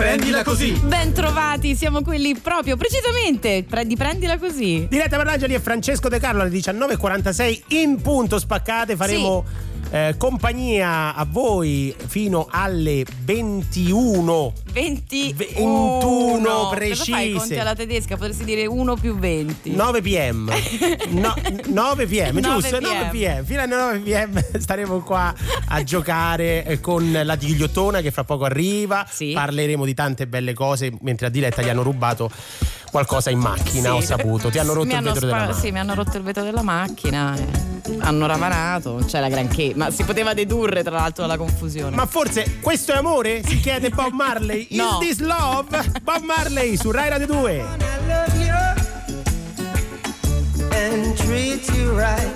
Prendila così. Ben trovati, siamo quelli proprio precisamente di Prendila così. Diretta per l'Angeli e Francesco De Carlo alle 19.46 in punto spaccate faremo sì eh, compagnia a voi fino alle 21 20 21 precise fai conti alla tedesca potresti dire 1 più 20 9 pm no, 9 pm 9 giusto PM. 9 pm fino alle 9 pm staremo qua a giocare eh, con la digliottona che fra poco arriva sì. parleremo di tante belle cose mentre a Diletta gli hanno rubato qualcosa in macchina, sì. ho saputo. Ti hanno rotto il vetro spa- della macchina. Sì, mi hanno rotto il vetro della macchina. Eh. Hanno ravanato, non c'è la granché, ma si poteva dedurre tra l'altro dalla confusione. Ma forse questo è amore? Si chiede Bob Marley. No. Is this love? Bob Marley su Rai Radio 2. And treat you right.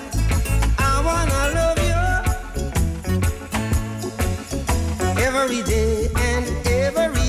I wanna love you every day and every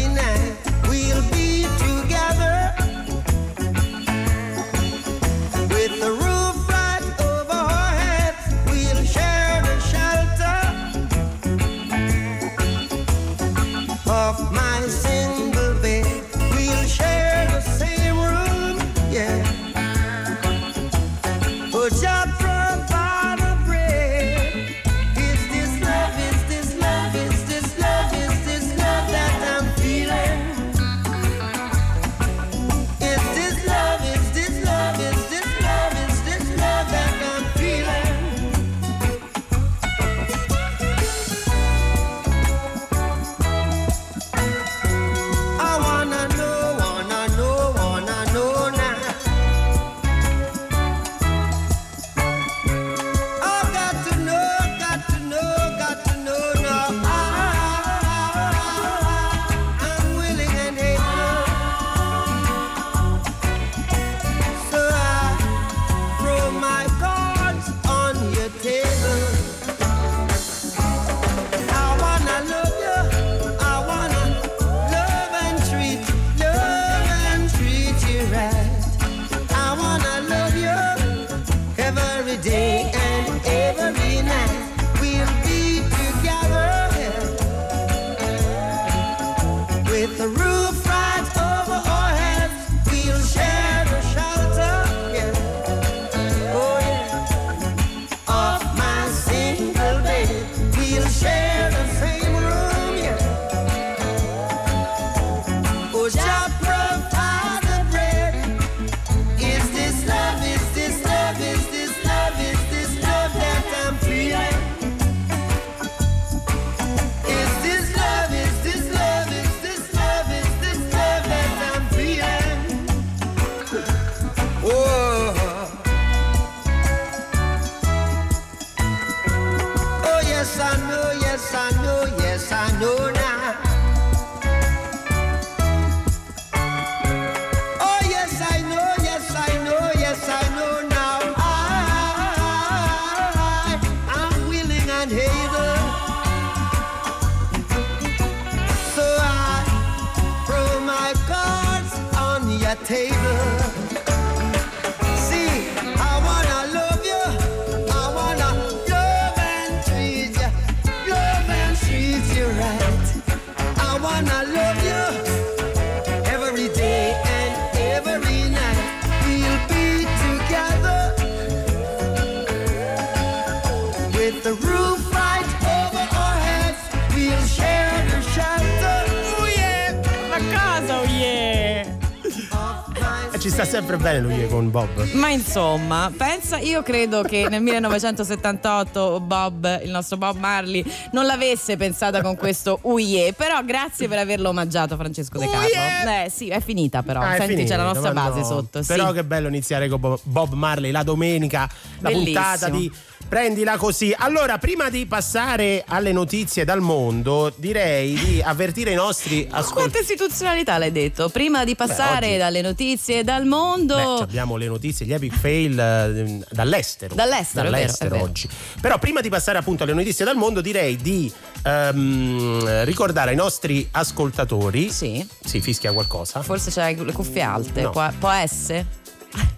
con Bob. Ma insomma, pensa, io credo che nel 1978 Bob, il nostro Bob Marley, non l'avesse pensata con questo Uye, però grazie per averlo omaggiato Francesco De Carlo. Eh sì, è finita però. Ah, Senti, finita, c'è la nostra base no. sotto. sì. Però che bello iniziare con Bob- Marley la domenica, la Bellissimo. puntata di Prendila così. Allora, prima di passare alle notizie dal mondo, direi di avvertire i nostri Quanta ascoltatori. istituzionalità l'hai detto? Prima di passare oggi- dalle notizie dal mondo. Beh, abbiamo le notizie, gli epic fail eh, dall'estero. Dall'estero, Dall'estero vero. oggi. Però prima di passare appunto alle notizie dal mondo, direi di ehm, ricordare ai nostri ascoltatori. Sì. Si fischia qualcosa? Forse c'hai le cuffie alte. No. Può, può essere?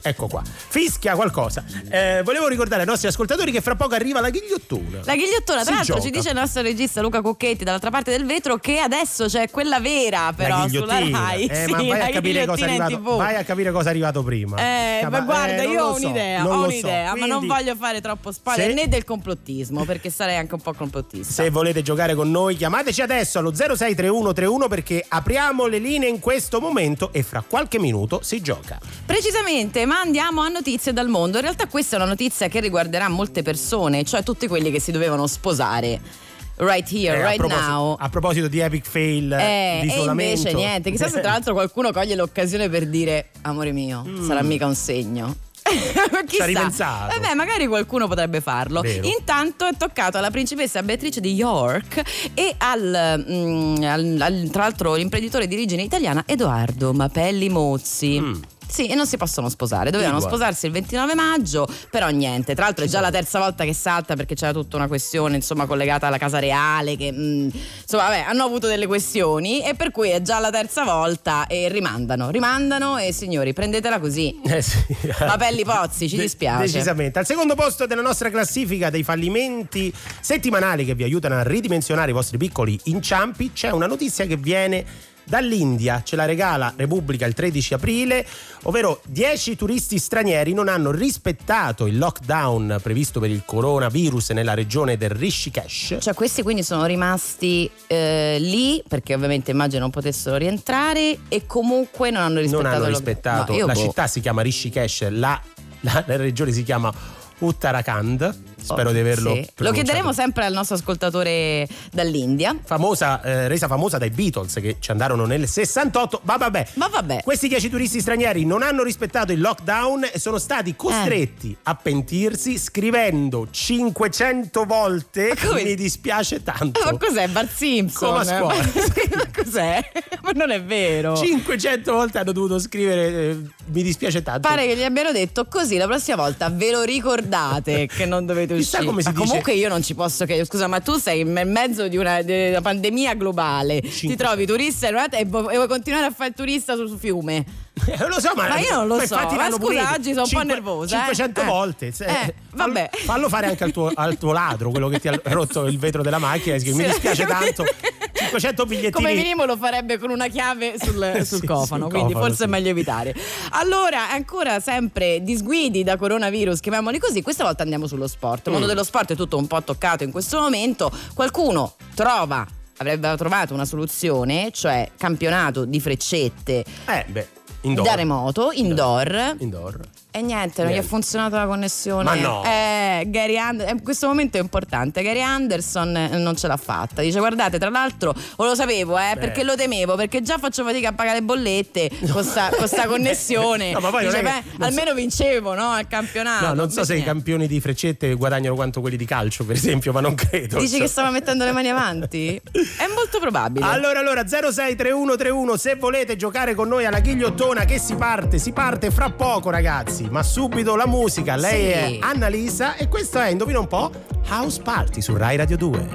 Ecco qua. Fischia qualcosa. Eh, volevo ricordare ai nostri ascoltatori che fra poco arriva la ghigliottona. La ghigliottona, tra l'altro, ci dice il nostro regista Luca Cocchetti dall'altra parte del vetro che adesso c'è quella vera, però sulla Rai. Eh, sì, ma vai a, capire cosa è arrivato, vai a capire cosa è arrivato prima. Eh, Capa- ma guarda, eh, io ho un'idea, so, ho un'idea, so. Quindi, ma non voglio fare troppo spoiler se... né del complottismo, perché sarei anche un po' complottista. Se volete giocare con noi, chiamateci adesso allo 063131 perché apriamo le linee in questo momento e fra qualche minuto si gioca. Precisamente, ma andiamo a notizie dal mondo. In realtà questa è una notizia che riguarderà molte persone, cioè tutti quelli che si dovevano sposare right here, eh, right a now. A proposito di epic fail, eh, di e invece niente, chissà se tra l'altro qualcuno coglie l'occasione per dire amore mio, mm. sarà mica un segno. Ci ha ripensato. Vabbè, magari qualcuno potrebbe farlo. Vero. Intanto è toccato alla principessa Beatrice di York e al, mm, al, al tra l'altro l'imprenditore di origine italiana Edoardo Mapelli Mozzi. Mm. Sì, e non si possono sposare. Dovevano Igual. sposarsi il 29 maggio, però niente. Tra l'altro è già la terza volta che salta perché c'era tutta una questione, insomma, collegata alla Casa Reale. Che, mh, mm, insomma, vabbè, hanno avuto delle questioni e per cui è già la terza volta e rimandano. Rimandano e signori, prendetela così. Eh sì. Papelli Pozzi, ci dispiace. decisamente. Al secondo posto della nostra classifica dei fallimenti settimanali che vi aiutano a ridimensionare i vostri piccoli inciampi, c'è una notizia che viene dall'India. Ce la regala Repubblica il 13 aprile, ovvero 10 turisti stranieri non hanno rispettato il lockdown previsto per il coronavirus nella regione del Rishikesh. Cioè questi quindi sono rimasti eh, lì perché ovviamente immagino non potessero rientrare e comunque non hanno rispettato, non hanno rispettato. No, la boh. città si chiama Rishikesh, la, la, la regione si chiama Uttarakhand. Spero di averlo. Sì. Lo chiederemo sempre al nostro ascoltatore dall'India. Famosa, eh, resa famosa dai Beatles che ci andarono nel 68. Ma vabbè. Ma vabbè. Questi dieci turisti stranieri non hanno rispettato il lockdown e sono stati costretti eh. a pentirsi scrivendo 500 volte mi dispiace tanto. Ma cos'è Bart Simpson? Come a scuola. Ma cos'è? Ma non è vero. 500 volte hanno dovuto scrivere eh, mi dispiace tanto. Pare che gli abbiano detto così la prossima volta ve lo ricordate che non dovete Chissà come si ma dice. Comunque io non ci posso che scusa, ma tu sei in mezzo di una, di una pandemia globale. 500. Ti trovi turista e vuoi continuare a fare il turista sul fiume. Eh, lo so, ma, ma io non lo so. Ma scusa, oggi sono un po' nervosa. 500 eh? volte. Eh, eh, vabbè. Fallo, fare anche al tuo, al tuo, ladro, quello che ti ha rotto il vetro della macchina. Mi dispiace tanto. 500 bigliettini. Come minimo lo farebbe con una chiave sul, sul sì, cofano, sul quindi cofano, forse sì. è meglio evitare. Allora, ancora sempre disguidi da coronavirus, chiamiamoli così, questa volta andiamo sullo sport. Il mondo mm. dello sport è tutto un po' toccato in questo momento. Qualcuno trova avrebbe trovato una soluzione, cioè campionato di freccette. Eh, beh. Indoor. Da remoto, indoor. Indoor. E niente, non gli è funzionata la connessione. Ma no. Eh, Gary Anderson, in questo momento è importante. Gary Anderson eh, non ce l'ha fatta. Dice: Guardate, tra l'altro, o lo sapevo, eh, perché lo temevo, perché già faccio fatica a pagare le bollette con questa connessione. no, ma poi Dice, beh, almeno so... vincevo no, al campionato. No, non so se niente. i campioni di freccette guadagnano quanto quelli di calcio, per esempio, ma non credo. Dici so. che stava mettendo le mani avanti? È molto probabile. Allora, allora, 063131, se volete giocare con noi alla ghigliottona, che si parte, si parte fra poco, ragazzi ma subito la musica. Lei sì. è Annalisa e questo è, indovina un po', House Party su Rai Radio 2.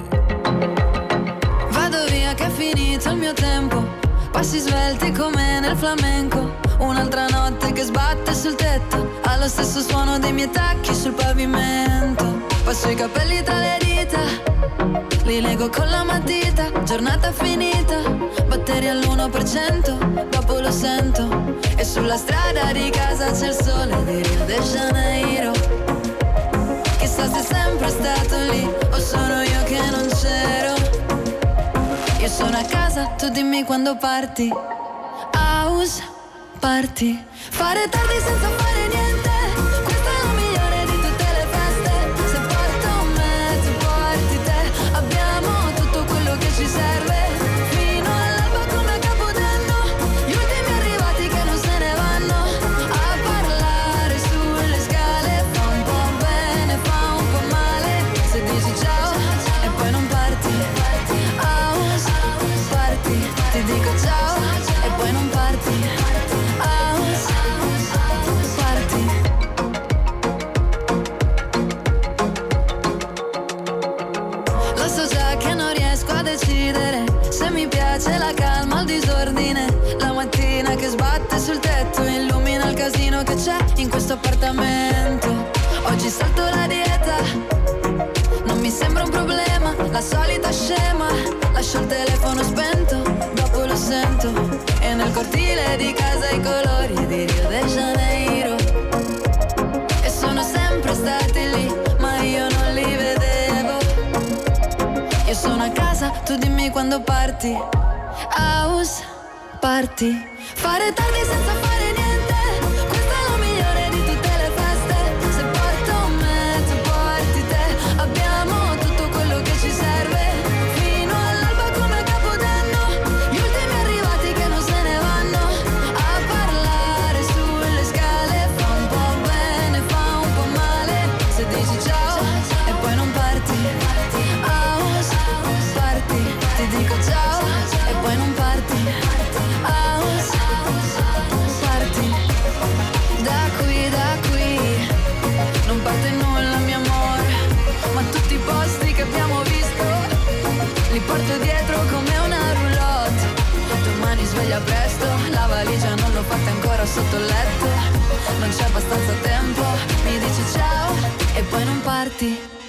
Vado via che è finito il mio tempo. Passi svelti come nel flamenco. Un'altra notte che sbatte sul tetto. Allo stesso suono dei miei tacchi sul pavimento. Passo i capelli tra le dita. Li leggo con la matita. Giornata finita. Batteri all'1%. Dopo lo sento. E sulla strada di casa c'è il sole di Rio de Janeiro. Chissà se è sempre stato lì. O sono io che non c'ero. Io sono a casa, tu dimmi quando parti. House party. Fare tardi senza fare niente. Questo appartamento. Oggi salto la dieta, non mi sembra un problema, la solita scema. Lascio il telefono spento, dopo lo sento. E nel cortile di casa i colori di Rio de Janeiro. E sono sempre stati lì, ma io non li vedevo. Io sono a casa, tu dimmi quando parti. House party. Fare tardi senza fare niente sotto il letto, non c'è abbastanza tempo, mi dici ciao e poi non parti.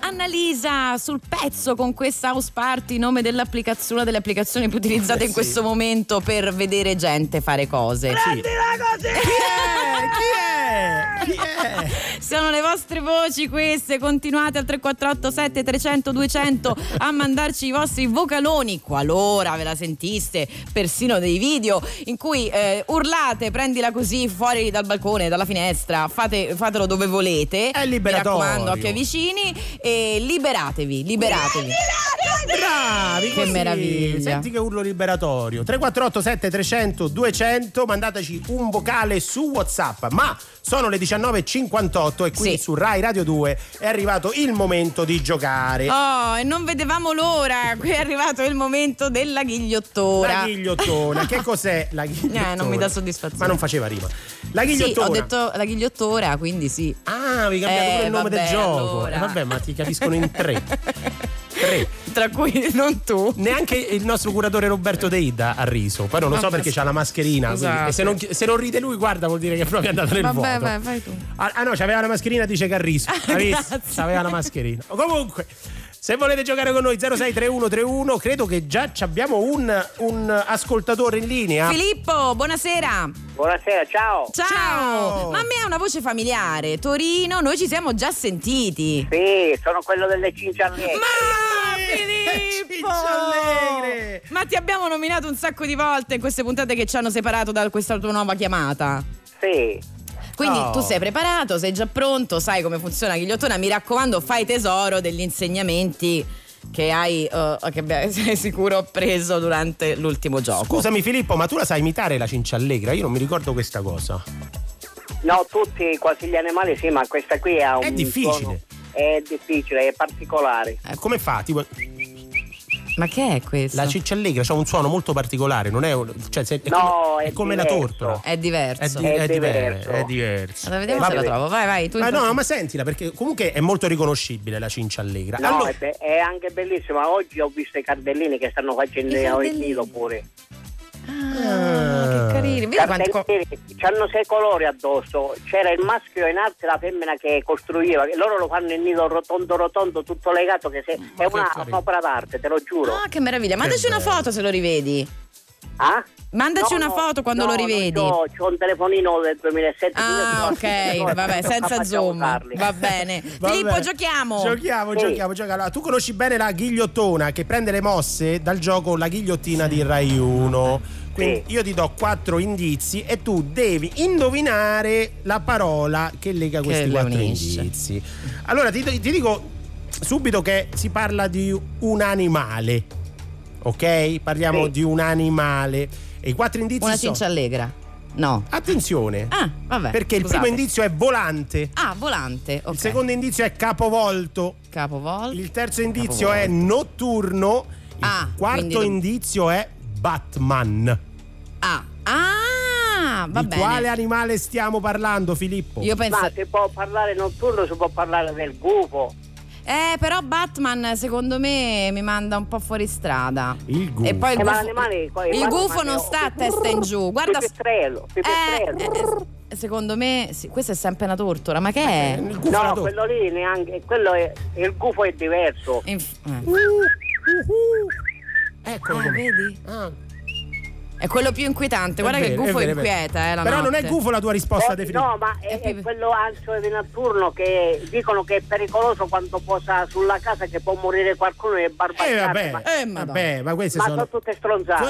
Annalisa sul pezzo con questa house party, nome dell'applicazione, una delle applicazioni più utilizzate eh, in questo momento per vedere gente fare cose. Prendila così! Chi è? Chi è? Chi è? Sono le vostre voci queste, continuate al 3487 300 200 a mandarci i vostri vocaloni qualora ve la sentiste, persino dei video in cui eh, urlate, prendila così fuori dal balcone, dalla finestra, fate, fatelo dove volete. È liberatorio. Mi raccomando, occhi vicini e liberatevi, liberatevi. Bravi, che meraviglia. Senti che urlo liberatorio. 3487 300 200, mandateci un vocale su WhatsApp, ma sono le 19.58 e qui sì. su Rai Radio 2 è arrivato il momento di giocare. Oh, e non vedevamo l'ora. Qui è arrivato il momento della ghigliottona. La ghigliottona. che cos'è la ghigliottona? Eh, non mi dà soddisfazione. Ma non faceva rima. La ghigliottona. Sì, ho detto la ghigliottora, quindi sì. Ah, vi cambiato eh, pure il nome vabbè, del gioco. Allora. Eh, vabbè, ma ti capiscono in tre. tre. Tra cui non tu. Neanche il nostro curatore Roberto Deida ha riso. Poi non lo so perché c'ha la mascherina. Esatto. e se non, se non, ride lui, guarda, vuol dire che è proprio andato nel Vabbè, vuoto. Vai, vai tu. Ah, ah no, c'aveva la mascherina, dice che ha riso. Visto? C'aveva la mascherina. Comunque. Se volete giocare con noi 063131, credo che già abbiamo un, un, ascoltatore in linea. Filippo, buonasera. Buonasera, ciao. ciao. ciao. Ma a me è una voce familiare. Torino, noi ci siamo già sentiti. Sì, sono quello delle cinciallegre. Ma Filippo! Ma ti abbiamo nominato un sacco di volte in queste puntate che ci hanno separato da questa tua nuova chiamata. Sì. Quindi oh. tu sei preparato, sei già pronto, sai come funziona Ghigliottona. Mi raccomando, fai tesoro degli insegnamenti che hai, uh, che sei sicuro preso durante l'ultimo gioco. Scusami Filippo, ma tu la sai imitare la cinciallegra? Io non mi ricordo questa cosa. No, tutti, quasi gli animali sì, ma questa qui è un È difficile. Suono, è difficile, è particolare. Eh, come fa? Tipo ma che è questo? La ciccia allegra ha un suono molto particolare, non è, cioè, è no, come, è, come la tortola. È diverso. È, di, è, è diverso. È diverso. Allora, vediamo se la trovo. Vai, vai. Tu ma no, ma sentila, perché comunque è molto riconoscibile la cincia allegra. No, allora... è, anche bellissima. Oggi ho visto i cardellini che stanno facendo il nido pure. Ah, che carini. Vedi quanto... Hanno sei colori addosso. C'era il maschio in alto e la femmina che costruiva. Loro lo fanno in nido rotondo rotondo, tutto legato, che se... è una, un'opera d'arte, te lo giuro. Ah, che meraviglia. Mandaci una foto se lo rivedi. Ah? Mandaci no, una foto quando no, lo rivedi. No, c'ho un telefonino del 2007. Ah, ok, vabbè, senza zoom. Va bene. Va Filippo, giochiamo. Giochiamo, sì. giochiamo, giochiamo. Allora, tu conosci bene la ghigliottona che prende le mosse dal gioco La ghigliottina di Rai 1. Quindi sì. io ti do quattro indizi e tu devi indovinare la parola che lega che questi quattro unisce. indizi. Allora ti, ti dico subito che si parla di un animale ok? Parliamo sì. di un animale. E i quattro indizi Una sono... cincia allegra. No. Attenzione. Ah, vabbè. Perché scusate. il primo indizio è volante. Ah, volante. Okay. Il secondo indizio è capovolto. Capovolto. Il terzo indizio capovolto. è notturno. Il ah, quarto indizio è Batman. Ah. Ah, va Di bene. quale animale stiamo parlando, Filippo? Io penso... Ma si può parlare notturno, si può parlare del gufo. Eh, però Batman secondo me mi manda un po' fuori strada. Il gufo. E poi il, eh, gufo, animali, il gufo non sta a testa in giù. Guarda. Pipistrello, pipistrello. Eh, eh, secondo me sì, questa è sempre una tortora, ma che è? No, quello lì neanche, quello è, il gufo è diverso. Inf- eh. uh, uh, uh. Eccolo. Ah, vedi? Ah. È quello più inquietante. Guarda vero, che il gufo è inquieta. Eh, Però notte. non è gufo la tua risposta oh, definitiva. No, ma è, è quello ancio di notturno che dicono che è pericoloso quando posa sulla casa che può morire qualcuno e barbacciato. Eh vabbè, ma, eh, vabbè, ma queste ma sono... sono tutte stronzate.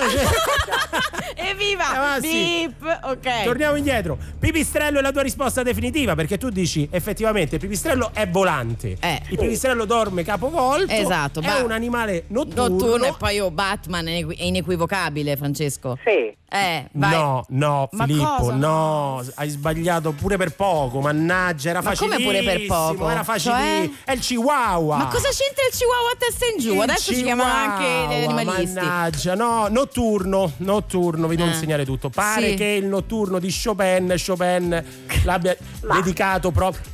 Evviva! Eh, sì. Ok. Torniamo indietro. Pipistrello è la tua risposta definitiva perché tu dici effettivamente il pipistrello è volante. Eh. Il pipistrello dorme capovolto. Esatto. È un animale notturno. Notturno e poi io Batman è inequivocabile, Francesco. Sì. Eh, vai. No, no, Ma Filippo, cosa? no, hai sbagliato pure per poco, mannaggia, era facile. Ma come pure per poco? Era facile. Cioè? È il Chihuahua. Ma cosa c'entra il Chihuahua a testa in giù? Il Adesso chihuahua, ci chiamano anche gli animalisti. Mannaggia, no, notturno, notturno, vi devo eh. insegnare tutto. Pare sì. che il notturno di Chopin, Chopin l'abbia dedicato proprio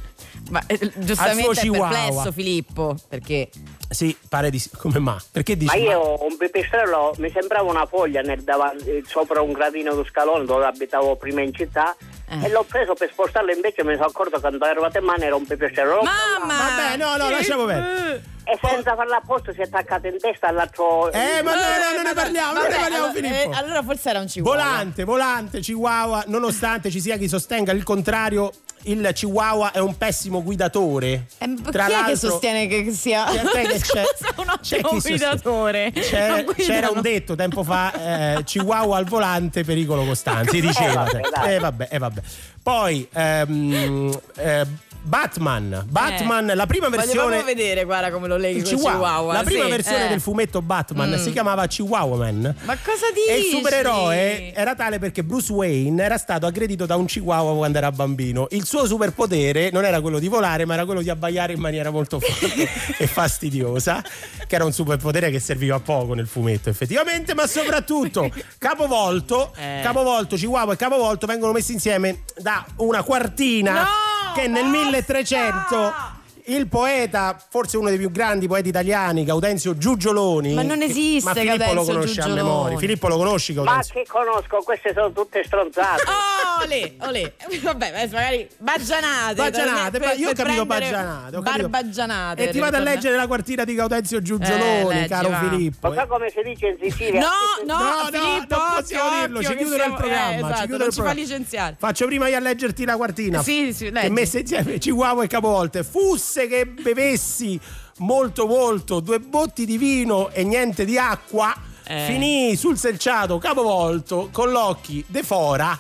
ma eh, giustamente è perplesso Filippo, perché sì, pare di come ma? Perché dici? Ma io ma? un pipistrello mi sembrava una foglia nel davanti, sopra un gradino di scalone dove abitavo prima in città eh. e l'ho preso per spostarlo invece mi sono accorto che quando ero arrivato in mano era un pipistrello. Mamma! Vabbè, no, no, lasciamo perdere e senza farla apposta si è attaccato in testa all'altro. Eh, ma no, no, non ne parliamo, non ne parliamo, allora, Filippo. Eh, allora forse era un chihuahua. Volante, volante, chihuahua, nonostante ci sia chi sostenga il contrario, il Chihuahua è un pessimo guidatore. Eh, Tra chi è che sostiene che sia che c'è, un ottimo guidatore? C'era, c'era, un detto tempo fa: eh, Chihuahua al volante, pericolo costante. Si diceva. Eh, vabbè, eh, vabbè. Poi. Ehm, eh, Batman, Batman, eh, la prima versione. Vedere, guarda come lo leghi Chihuahua. Chihuahua. La prima sì, versione eh. del fumetto Batman mm. si chiamava Chihuahua Man. Ma cosa dici? E il supereroe era tale perché Bruce Wayne era stato aggredito da un Chihuahua quando era bambino. Il suo superpotere non era quello di volare, ma era quello di abbaiare in maniera molto forte e fastidiosa. Che era un superpotere che serviva a poco nel fumetto, effettivamente. Ma soprattutto, capovolto, eh. capovolto, Chihuahua e capovolto vengono messi insieme da una quartina. No! Che nel 1300 il poeta, forse uno dei più grandi poeti italiani, Gaudenzio Giugioloni. Ma non esiste ma Filippo Gaudenzio lo conosce Giugioloni. a memoria. Filippo lo conosci Gaudenzio? Ma che conosco, queste sono tutte stronzate. Oh, olè, olè. Vabbè, magari baggianate. Baggianate, per, io ho capito baggianate. Ho capito. Barbaggianate. E ti vado a leggere la quartina di Gaudenzio Giugioloni, eh, caro Filippo. Ma sa come si dice in Sicilia? No, no, no, Filippo, no non possiamo occhio, dirlo, ci chiudono il programma. Eh, esatto, ci chiudono il programma. fa licenziare. Faccio prima io a leggerti la quartina. Sì, sì, leggi. Che messe insieme Chihuahua e Capovolte. Fusse che bevessi molto molto due botti di vino e niente di acqua eh. finì sul selciato capovolto con l'occhi de fora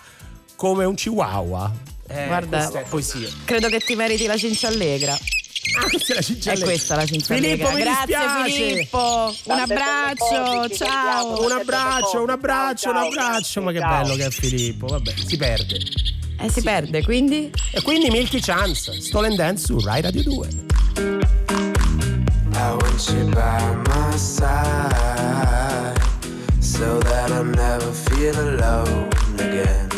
come un chihuahua eh, guarda è poesia credo che ti meriti la cinciallegra Ah, questa è la. È questa la cinciallegra. Filippo, mi Grazie dispiace. Filippo. Un abbraccio, ciao. Un abbraccio, un abbraccio, un abbraccio. Ma che bello che è Filippo. Vabbè, si perde. Eh, si, si perde, quindi? E quindi Milky Chance, Stolen Dance su Rai Radio 2. I want you by my side so that I never feel alone again.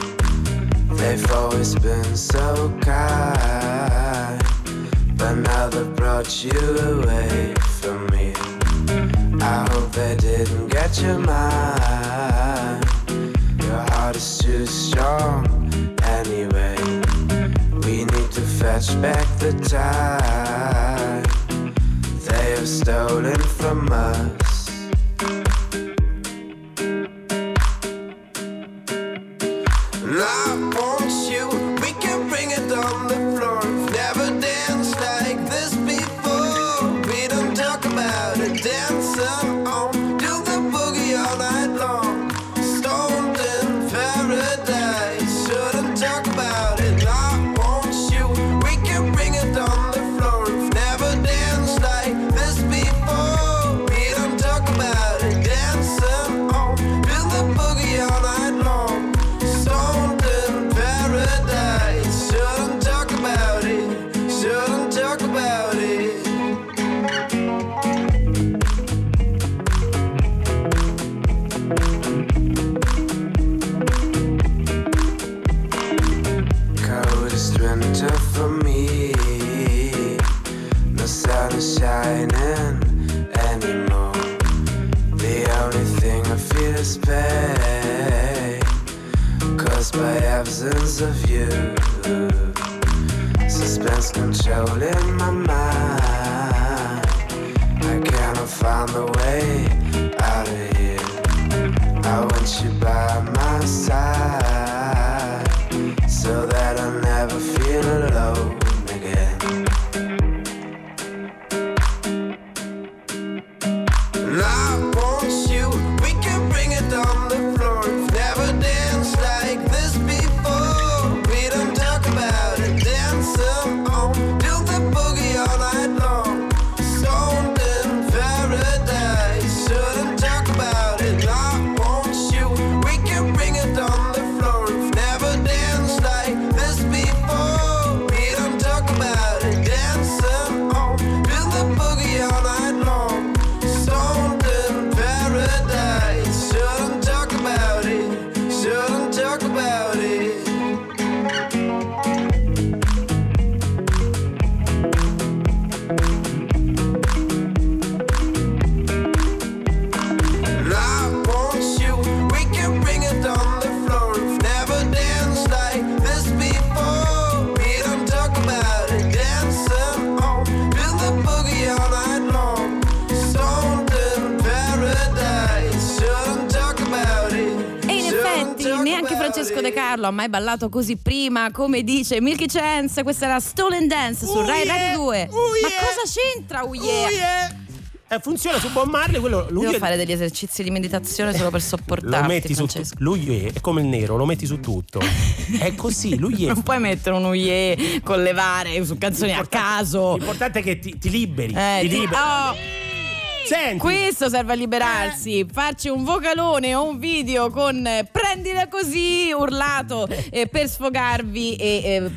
They've always been so kind, but now they've brought you away from me. I hope they didn't get your mind. Your heart is too strong anyway. We need to fetch back the time they have stolen from us. Mai ballato così prima, come dice Milky Chance, questa era Stolen Dance su Rai Radio 2. Ma cosa c'entra Uye? Eh, funziona su Bob Marley quello lui devo è... fare degli esercizi di meditazione solo per sopportarti lo metti su tu... lui è come il nero lo metti su tutto è così lui è non puoi mettere un uye con le vare su canzoni a caso l'importante è che ti, ti liberi eh, ti, ti liberi oh. Senti. Questo serve a liberarsi. Eh. Farci un vocalone o un video con eh, prendila così urlato eh, per sfogarvi e eh,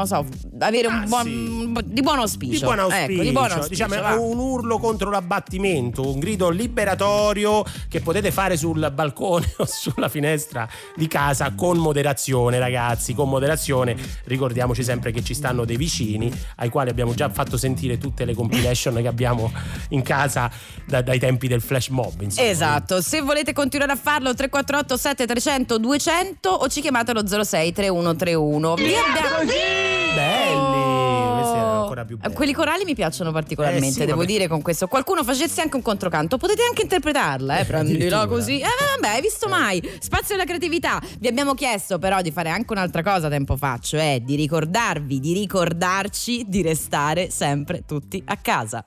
insomma so, avere un ah, buon, sì. di buon auspicio. Di buon auspicio, ecco, di buon auspicio diciamo, un urlo contro l'abbattimento, un grido liberatorio che potete fare sul balcone o sulla finestra di casa con moderazione, ragazzi, con moderazione. Ricordiamoci sempre che ci stanno dei vicini ai quali abbiamo già fatto sentire tutte le compilation che abbiamo in casa da, dai tempi del flash mob. Insomma. Esatto, se volete continuare a farlo 348 7300 200 o ci chiamate allo 06 3131. Vi abbiamo belli. Questi erano ancora più belli. Quelli corali mi piacciono particolarmente, eh sì, devo vabbè. dire con questo. Qualcuno facesse anche un controcanto, potete anche interpretarla, eh, prendila così. Eh vabbè, hai visto mai? Spazio alla creatività. Vi abbiamo chiesto però di fare anche un'altra cosa tempo fa, cioè di ricordarvi, di ricordarci di restare sempre tutti a casa.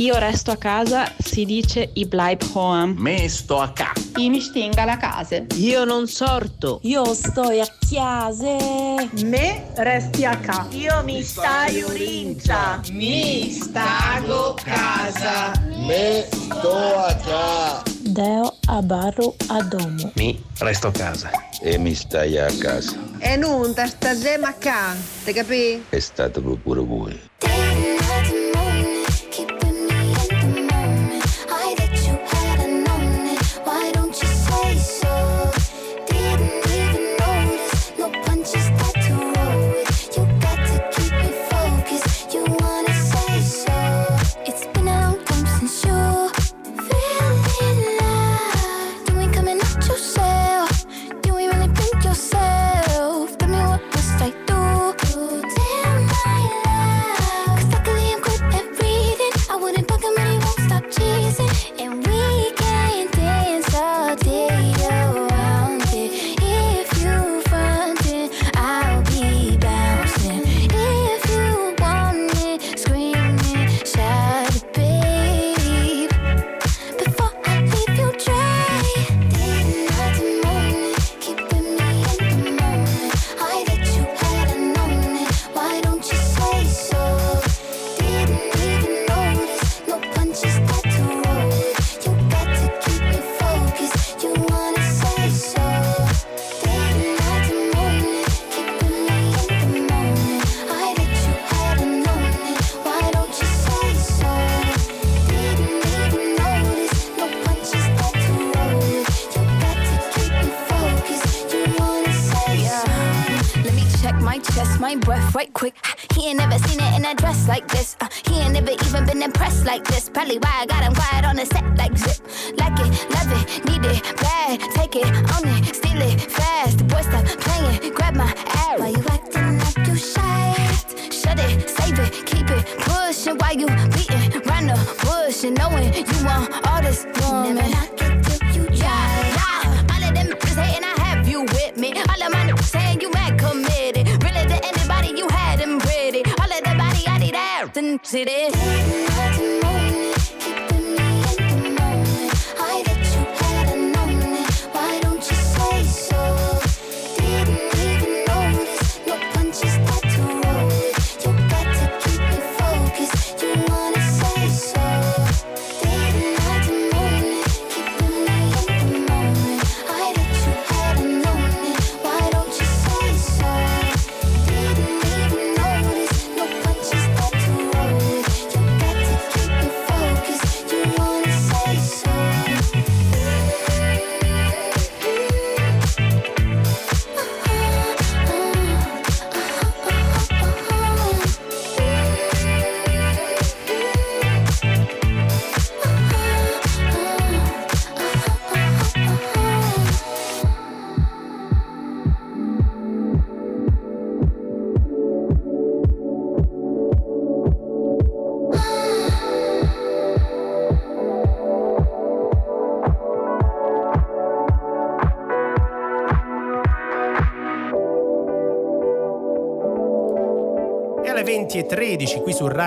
Io resto a casa, si dice i bleib home. Me sto a casa. I mi stinga la casa. Io non sorto. Io sto a chiase. Me resti a casa. Io mi stai urincia. Mi stago casa. Me sto a casa. Deo a barro a domo. Mi resto a casa. E mi stai a casa. E non sta gema a casa, ti capi? È stato pure voi.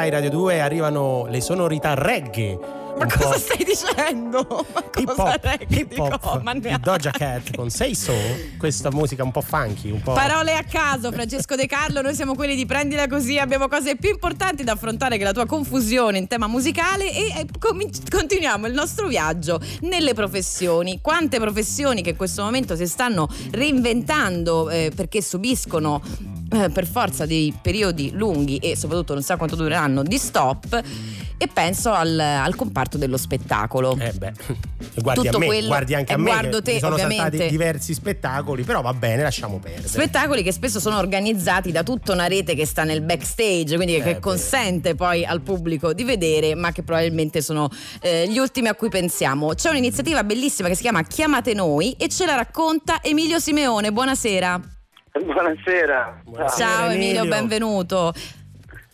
Rai Radio 2 arrivano le sonorità reggae ma cosa stai dicendo? Ma hip hop, hip hop di Doja Cat con Say So, questa musica un po' funky, un po'. Parole a caso, Francesco De Carlo, noi siamo quelli di prendila così, abbiamo cose più importanti da affrontare che la tua confusione in tema musicale e continuiamo il nostro viaggio nelle professioni. Quante professioni che in questo momento si stanno reinventando eh, perché subiscono eh, per forza dei periodi lunghi e soprattutto non sa quanto dureranno di stop e penso al, al comparto dello spettacolo. Eh beh, guardi, Tutto a me, quello, guardi anche a me, guardo te, sono ovviamente. stati diversi spettacoli, però va bene, lasciamo perdere. Spettacoli che spesso sono organizzati da tutta una rete che sta nel backstage, quindi eh, che consente poi al pubblico di vedere, ma che probabilmente sono eh, gli ultimi a cui pensiamo. C'è un'iniziativa bellissima che si chiama Chiamate Noi e ce la racconta Emilio Simeone. Buonasera. Buonasera. Ciao, Ciao Emilio, Emilio, benvenuto.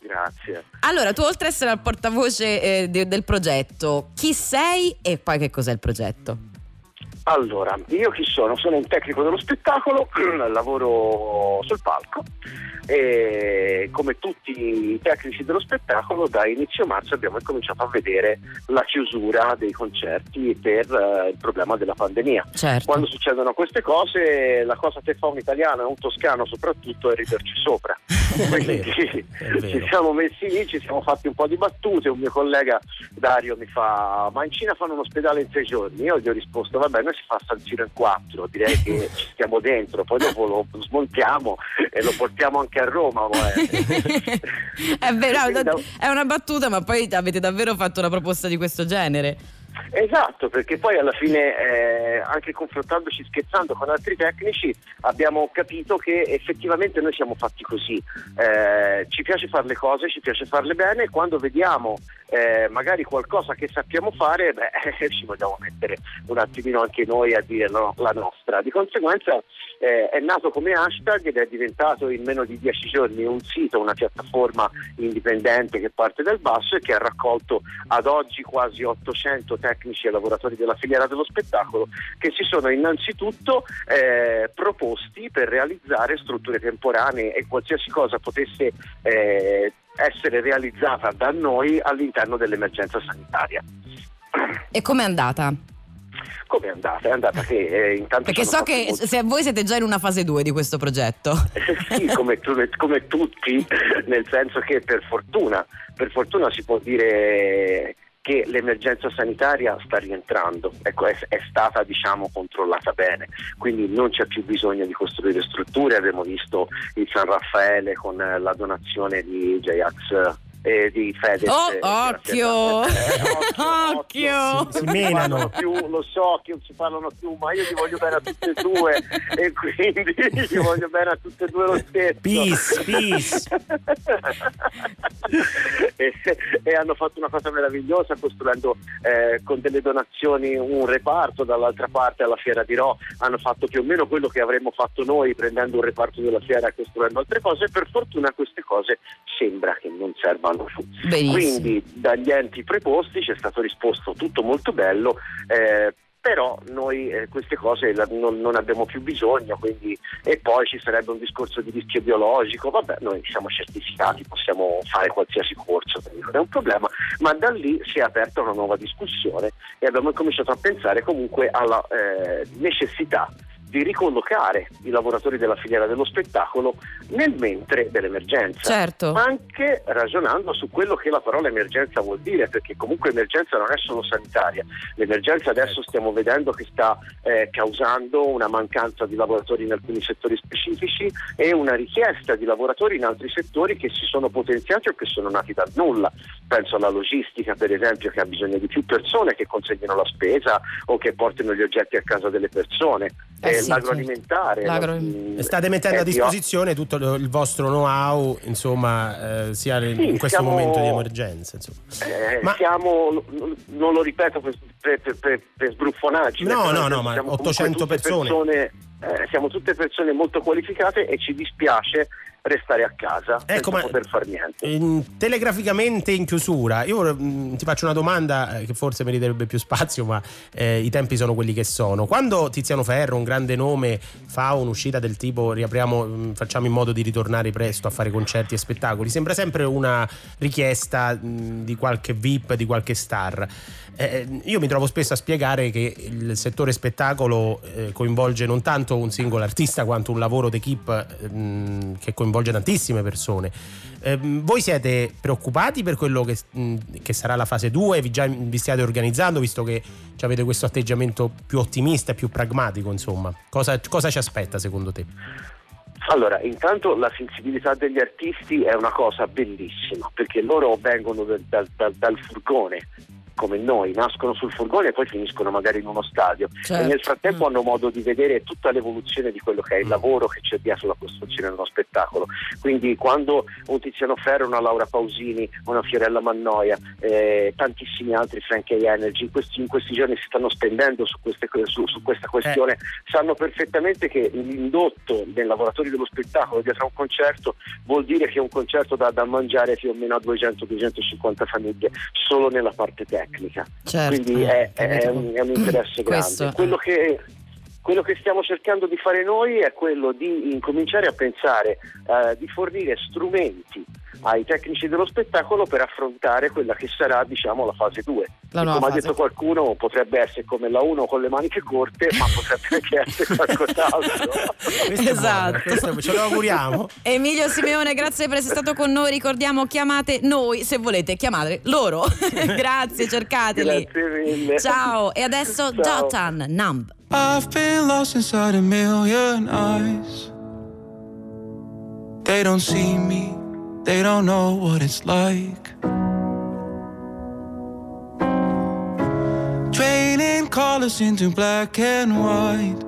Grazie. Allora, tu oltre ad essere al portavoce eh, de- del progetto, chi sei e poi che cos'è il progetto? Allora, io chi sono? Sono un tecnico dello spettacolo, lavoro sul palco e come tutti i tecnici dello spettacolo da inizio marzo abbiamo cominciato a vedere la chiusura dei concerti per uh, il problema della pandemia. Certo. Quando succedono queste cose la cosa che fa un italiano e un toscano soprattutto è riderci sopra. Quindi ci siamo messi lì, ci siamo fatti un po' di battute, un mio collega Dario mi fa ma in Cina fanno un ospedale in sei giorni, io gli ho risposto vabbè noi si fa San Giro in quattro, direi che ci stiamo dentro, poi dopo lo smontiamo e lo portiamo anche a Roma. è vero, è una battuta, ma poi avete davvero fatto una proposta di questo genere. Esatto, perché poi alla fine, eh, anche confrontandoci, scherzando con altri tecnici, abbiamo capito che effettivamente noi siamo fatti così. Eh, ci piace fare le cose, ci piace farle bene e quando vediamo eh, magari qualcosa che sappiamo fare, beh, ci vogliamo mettere un attimino anche noi a dire no, la nostra. Di conseguenza eh, è nato come hashtag ed è diventato in meno di dieci giorni un sito, una piattaforma indipendente che parte dal basso e che ha raccolto ad oggi quasi 800 tecnici e lavoratori della filiera dello spettacolo che si sono innanzitutto eh, proposti per realizzare strutture temporanee e qualsiasi cosa potesse eh, essere realizzata da noi all'interno dell'emergenza sanitaria. E com'è andata? Come è andata? È andata che eh, intanto. Perché so che molto... se voi siete già in una fase 2 di questo progetto. sì, come, come, tutti, nel senso che per fortuna, per fortuna si può dire che l'emergenza sanitaria sta rientrando, ecco, è, è, stata diciamo, controllata bene, quindi non c'è più bisogno di costruire strutture, abbiamo visto il San Raffaele con la donazione di J-Ax eh, di Fedez. Oh, occhio! Eh, occhio! occhio. Si, si menano. Più, lo so che non si parlano più, ma io ti voglio bene a tutte e due e quindi ti voglio bene a tutte e due lo stesso. Peace, peace. e, e, hanno fatto una cosa meravigliosa costruendo eh, con delle donazioni un reparto, dall'altra parte alla Fiera di Ro hanno fatto più o meno quello che avremmo fatto noi prendendo un reparto della Fiera e costruendo altre cose per fortuna queste cose sembra che non servano più. Quindi dagli enti preposti ci è stato risposto tutto molto bello. Eh, però noi eh, queste cose la, non, non, abbiamo più bisogno quindi, e poi ci sarebbe un discorso di rischio biologico, vabbè noi siamo certificati, possiamo fare qualsiasi corso, non è un problema, ma da lì si è aperta una nuova discussione e abbiamo cominciato a pensare comunque alla eh, necessità di ricollocare i lavoratori della filiera dello spettacolo nel mentre dell'emergenza. Certo. Anche ragionando su quello che la parola emergenza vuol dire, perché comunque emergenza non è solo sanitaria. L'emergenza adesso stiamo vedendo che sta eh, causando una mancanza di lavoratori in alcuni settori specifici e una richiesta di lavoratori in altri settori che si sono potenziati o che sono nati dal nulla. Penso alla logistica, per esempio, che ha bisogno di più persone che consegnino la spesa o che portino gli oggetti a casa delle persone. Eh, sì, l'agroalimentare. Certo. L'agro... Lo, State mettendo a disposizione tutto il vostro know-how, insomma, eh, sia sì, in questo siamo, momento di emergenza. Eh, ma... siamo, non lo ripeto per, per, per, per sbruffonarci. No, no, no, ma 800 persone. persone eh, siamo tutte persone molto qualificate e ci dispiace restare a casa ecco, senza poter fare niente. In, telegraficamente in chiusura, io mh, mm, ti faccio una domanda eh, che forse meriterebbe più spazio, ma eh, i tempi sono quelli che sono. Quando Tiziano Ferro, un grande nome, fa un'uscita del tipo riapriamo, mh, mm, facciamo in modo di ritornare presto a fare concerti e spettacoli, sembra sempre una richiesta mh, mm, di qualche VIP, di qualche star. Eh, io mi trovo spesso a spiegare che il settore spettacolo eh, coinvolge non tanto un singolo artista quanto un lavoro d'equipe che coinvolge coinvolge tantissime persone. Eh, voi siete preoccupati per quello che, che, sarà la fase 2? Vi, già, vi stiate organizzando visto che avete questo atteggiamento più ottimista e più pragmatico? Insomma, cosa, cosa ci aspetta secondo te? Allora, intanto la sensibilità degli artisti è una cosa bellissima perché loro vengono dal, dal, dal furgone come noi, nascono sul furgone e poi finiscono magari in uno stadio certo. e nel frattempo mm. hanno modo di vedere tutta l'evoluzione di quello che è il mm. lavoro che c'è dietro la costruzione di uno spettacolo. Quindi quando un Tiziano Ferro, una Laura Pausini, una Fiorella Mannoia, eh, tantissimi altri Frank A. Energy in questi, in questi, giorni si stanno spendendo su, queste, su, su questa questione, eh. sanno perfettamente che l'indotto dei lavoratori dello spettacolo dietro a un concerto vuol dire che è un concerto da, da mangiare più o meno a 200-250 famiglie solo nella parte tecnica tecnica, certo. quindi è, è, un, è, un, interesse grande. Quello che, quello che, stiamo cercando di fare noi è quello di incominciare a pensare uh, di fornire strumenti ai tecnici dello spettacolo per affrontare quella che sarà diciamo la fase 2 come fase. ha detto qualcuno potrebbe essere come la 1 con le maniche corte ma potrebbe anche essere qualcos'altro. Esatto. questo ce lo auguriamo. Emilio Simeone grazie per essere stato con noi. Ricordiamo chiamate noi se volete chiamate loro. Grazie cercateli. Grazie mille. Ciao e adesso ciao. Jotan Numb. I've been lost inside a million eyes. They don't see me They don't know what it's like. Training colors into black and white.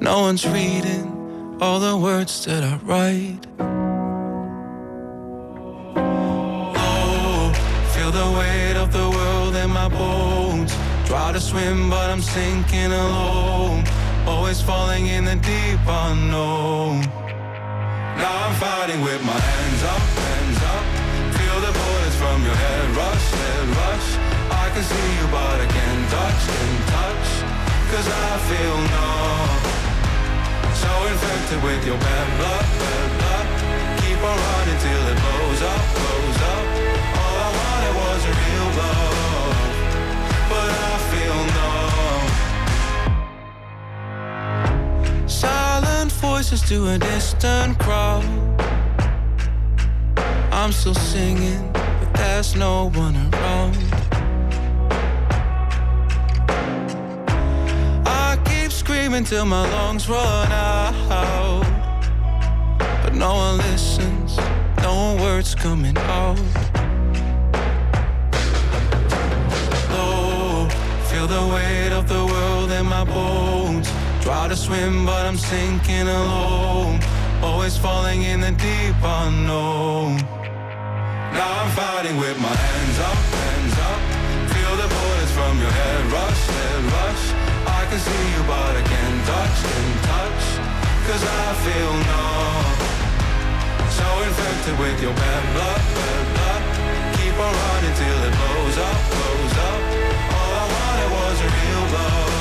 No one's reading all the words that I write. Oh, feel the weight of the world in my bones. Try to swim, but I'm sinking alone. Always falling in the deep unknown. Now I'm fighting with my hands up, hands up. Feel the bullets from your head rush, head rush. I can see you, but I can't touch, can't touch. Cause I feel numb. So infected with your bad blood, bad blood. Keep on running till it blows up, blows up. All I wanted was a real love. But I feel numb. Voices to a distant crowd. I'm still singing, but there's no one around. I keep screaming till my lungs run out, but no one listens, no words coming out. Oh, feel the weight of the world in my bones. Try to swim, but I'm sinking alone. Always falling in the deep unknown. Now I'm fighting with my hands up, hands up. Feel the bullets from your head rush, head rush. I can see you, but I can't touch, can't touch. Cause I feel numb. So infected with your bad blood, bad blood. Keep on running till it blows up, blows up. All I wanted was a real love.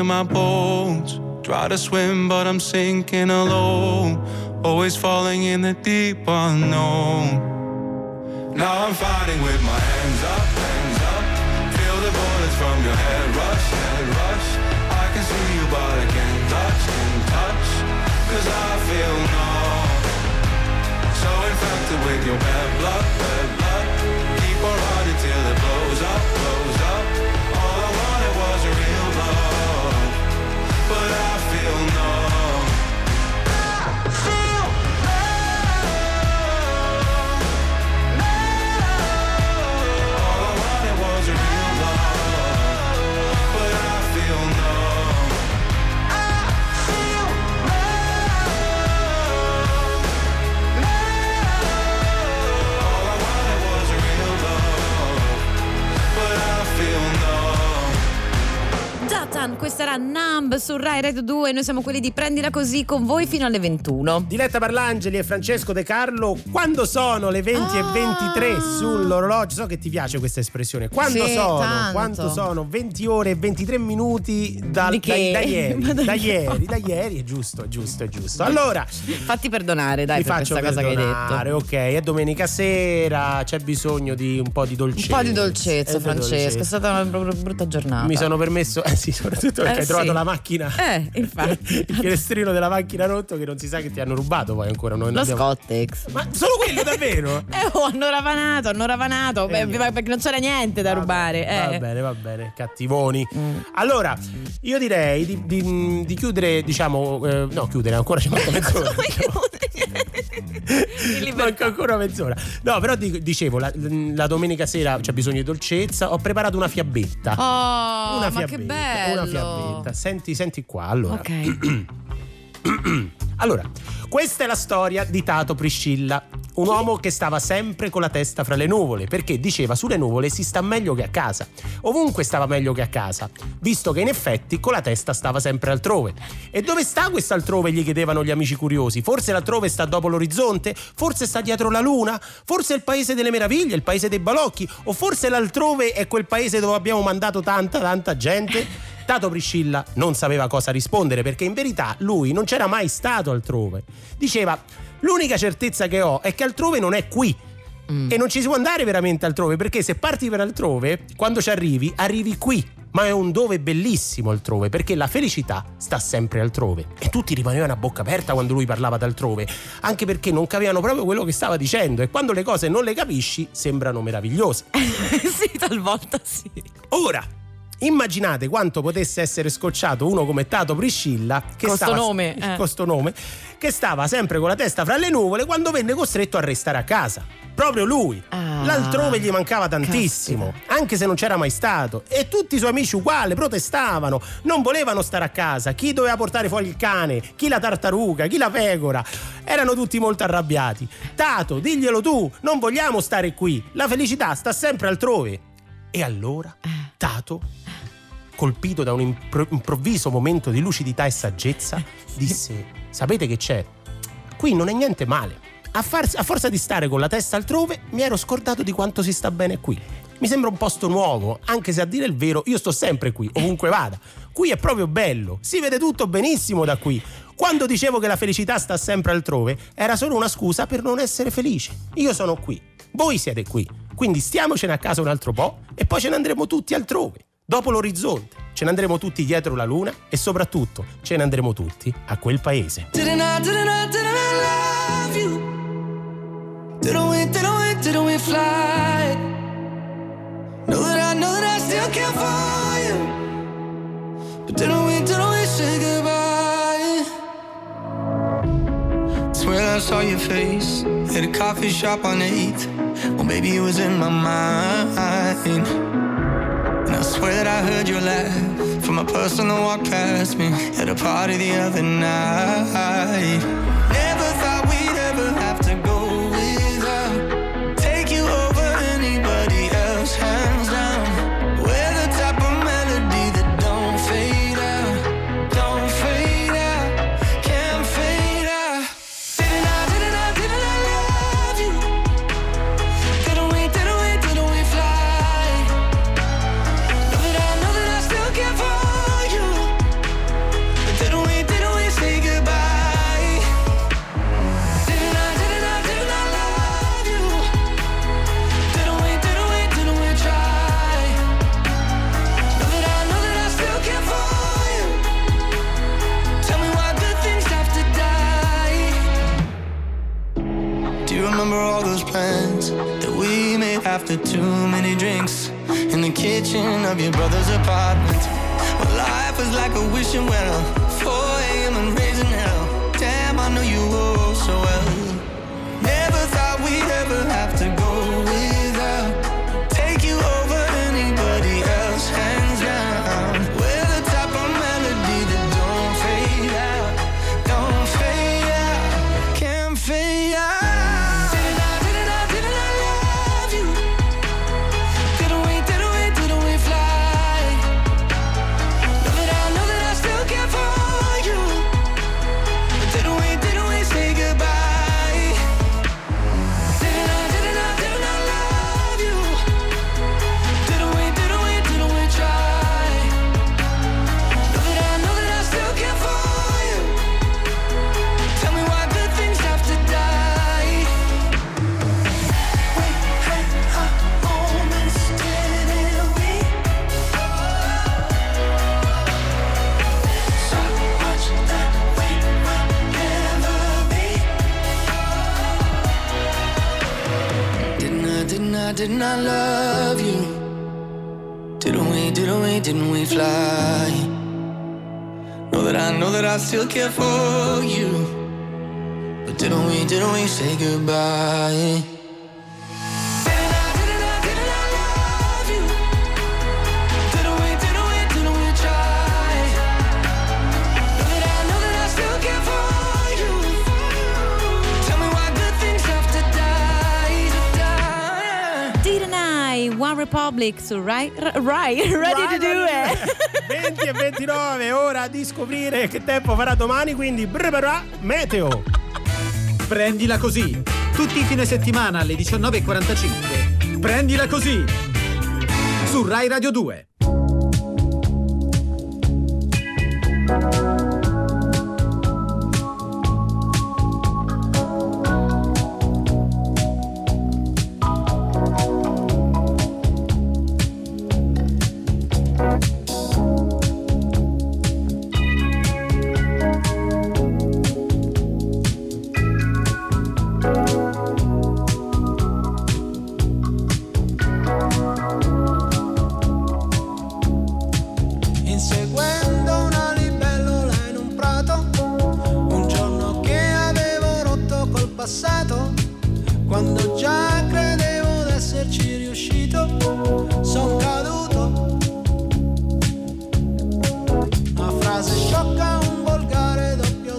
In my bones. Try to swim, but I'm sinking alone. Always falling in the deep unknown. Now I'm fighting with my hands up, hands up. Feel the bullets from your head rush, head rush. I can see you, but I can't touch, can't touch. Cause I feel numb. So infected with your bad blood, I feel Zatan, questa era Numb su Rai Radio 2. Noi siamo quelli di Prendila Così con voi fino alle 21. Diletta Parlangeli e Francesco De Carlo, quando sono le 20 e 23 sull'orologio, so che ti piace questa espressione, quando Sì, sono, tanto. quando sono 20 ore e 23 minuti da, da- da ieri, da ieri, da ieri, è giusto, è giusto, è giusto. Allora, Fatti perdonare, dai, per faccio questa cosa che hai perdonare, detto. ok, è domenica sera, c'è bisogno di un po' di Un dolcezza. po' di dolcezza, Francesco. dolcezza. È stata una br- brutta giornata. Mi sono permesso, eh sì, soprattutto perché Eh, hai trovato sì. la macchina. Eh, infatti. Il finestrino della macchina rotto che non si sa che ti hanno rubato poi ancora. Noi Lo abbiamo... Scottex. Ma solo quello davvero? Eh, oh, hanno ravanato, hanno ravanato. Beh, niente. perché non c'era niente da rubare. Va Eh. bene, va bene, cattivoni. Mm. Allora, io direi di, di- di chiudere, diciamo, eh, no, chiudere ancora c'è manca mezz'ora. Manca ancora mezz'ora. No, però di- dicevo, la, la domenica sera c'è bisogno di dolcezza. Ho preparato una fiabbetta. Oh, una ma che bello. Una fiabbetta. Senti, senti qua. Allora. Ok. Allora, questa è la storia di Tato Priscilla, un uomo che stava sempre con la testa fra le nuvole, perché diceva sulle nuvole si sta meglio che a casa. Ovunque stava meglio che a casa, visto che in effetti con la testa stava sempre altrove. E dove sta quest'altrove? gli chiedevano gli amici curiosi. Forse l'altrove sta dopo l'orizzonte? Forse sta dietro la luna? Forse è il paese delle meraviglie, il paese dei balocchi? O forse l'altrove è quel paese dove abbiamo mandato tanta, tanta gente? Tato Priscilla non sapeva cosa rispondere perché in verità lui non c'era mai stato altrove. Diceva: L'unica certezza che ho è che altrove non è qui. E non ci si può andare veramente altrove perché se parti per altrove, quando ci arrivi, arrivi qui. Ma è un dove bellissimo altrove perché la felicità sta sempre altrove. E tutti rimanevano a bocca aperta quando lui parlava d'altrove, anche perché non capivano proprio quello che stava dicendo. E quando le cose non le capisci, sembrano meravigliose. sì, talvolta sì. Ora, immaginate quanto potesse essere scocciato uno come Tato Priscilla, che Con stava, nome, eh. con sto nome, che stava sempre con la testa fra le nuvole quando venne costretto a restare a casa. Proprio lui. Ah, L'altrove gli mancava tantissimo, anche se non c'era mai stato. E tutti i suoi amici uguali protestavano, non volevano stare a casa. Chi doveva portare fuori il cane, chi la tartaruga, chi la pecora. Erano tutti molto arrabbiati. Tato, diglielo tu, non vogliamo stare qui. La felicità sta sempre altrove. E allora Tato, colpito da un impro- improvviso momento di lucidità e saggezza, disse: Sapete che c'è? Qui non è niente male. A, far- a forza di stare con la testa altrove, mi ero scordato di quanto si sta bene qui. mi sembra un posto nuovo, anche se a dire il vero io sto sempre qui, ovunque vada. Qui è proprio bello, si vede tutto benissimo da qui. Quando dicevo che la felicità sta sempre altrove, era solo una scusa per non essere felice. Io sono qui, voi siete qui, quindi stiamocene a casa un altro po' e poi ce ne andremo tutti altrove. Dopo l'orizzonte, ce ne andremo tutti dietro la luna e soprattutto ce ne andremo tutti a quel paese. Didn't I, didn't I, didn't I love you? Didn't we, didn't we, didn't we fly? Know that I, know that I still care for you. But didn't we, didn't we say goodbye? Swear I saw your face at a coffee shop on 8th. Well, maybe it was in my mind. I swear that I heard your laugh from a person that walked past me at a party the other night. After too many drinks in the kitchen of your brother's apartment. Well, life was like a wishing well, still care for you. But didn't we, didn't we say goodbye? One Republic su Rai, Rai Ready Rai, to Do It 20 e 29 ora di scoprire che tempo farà domani quindi brr, meteo. Prendila così tutti i fine settimana alle 19.45 prendila così su Rai Radio 2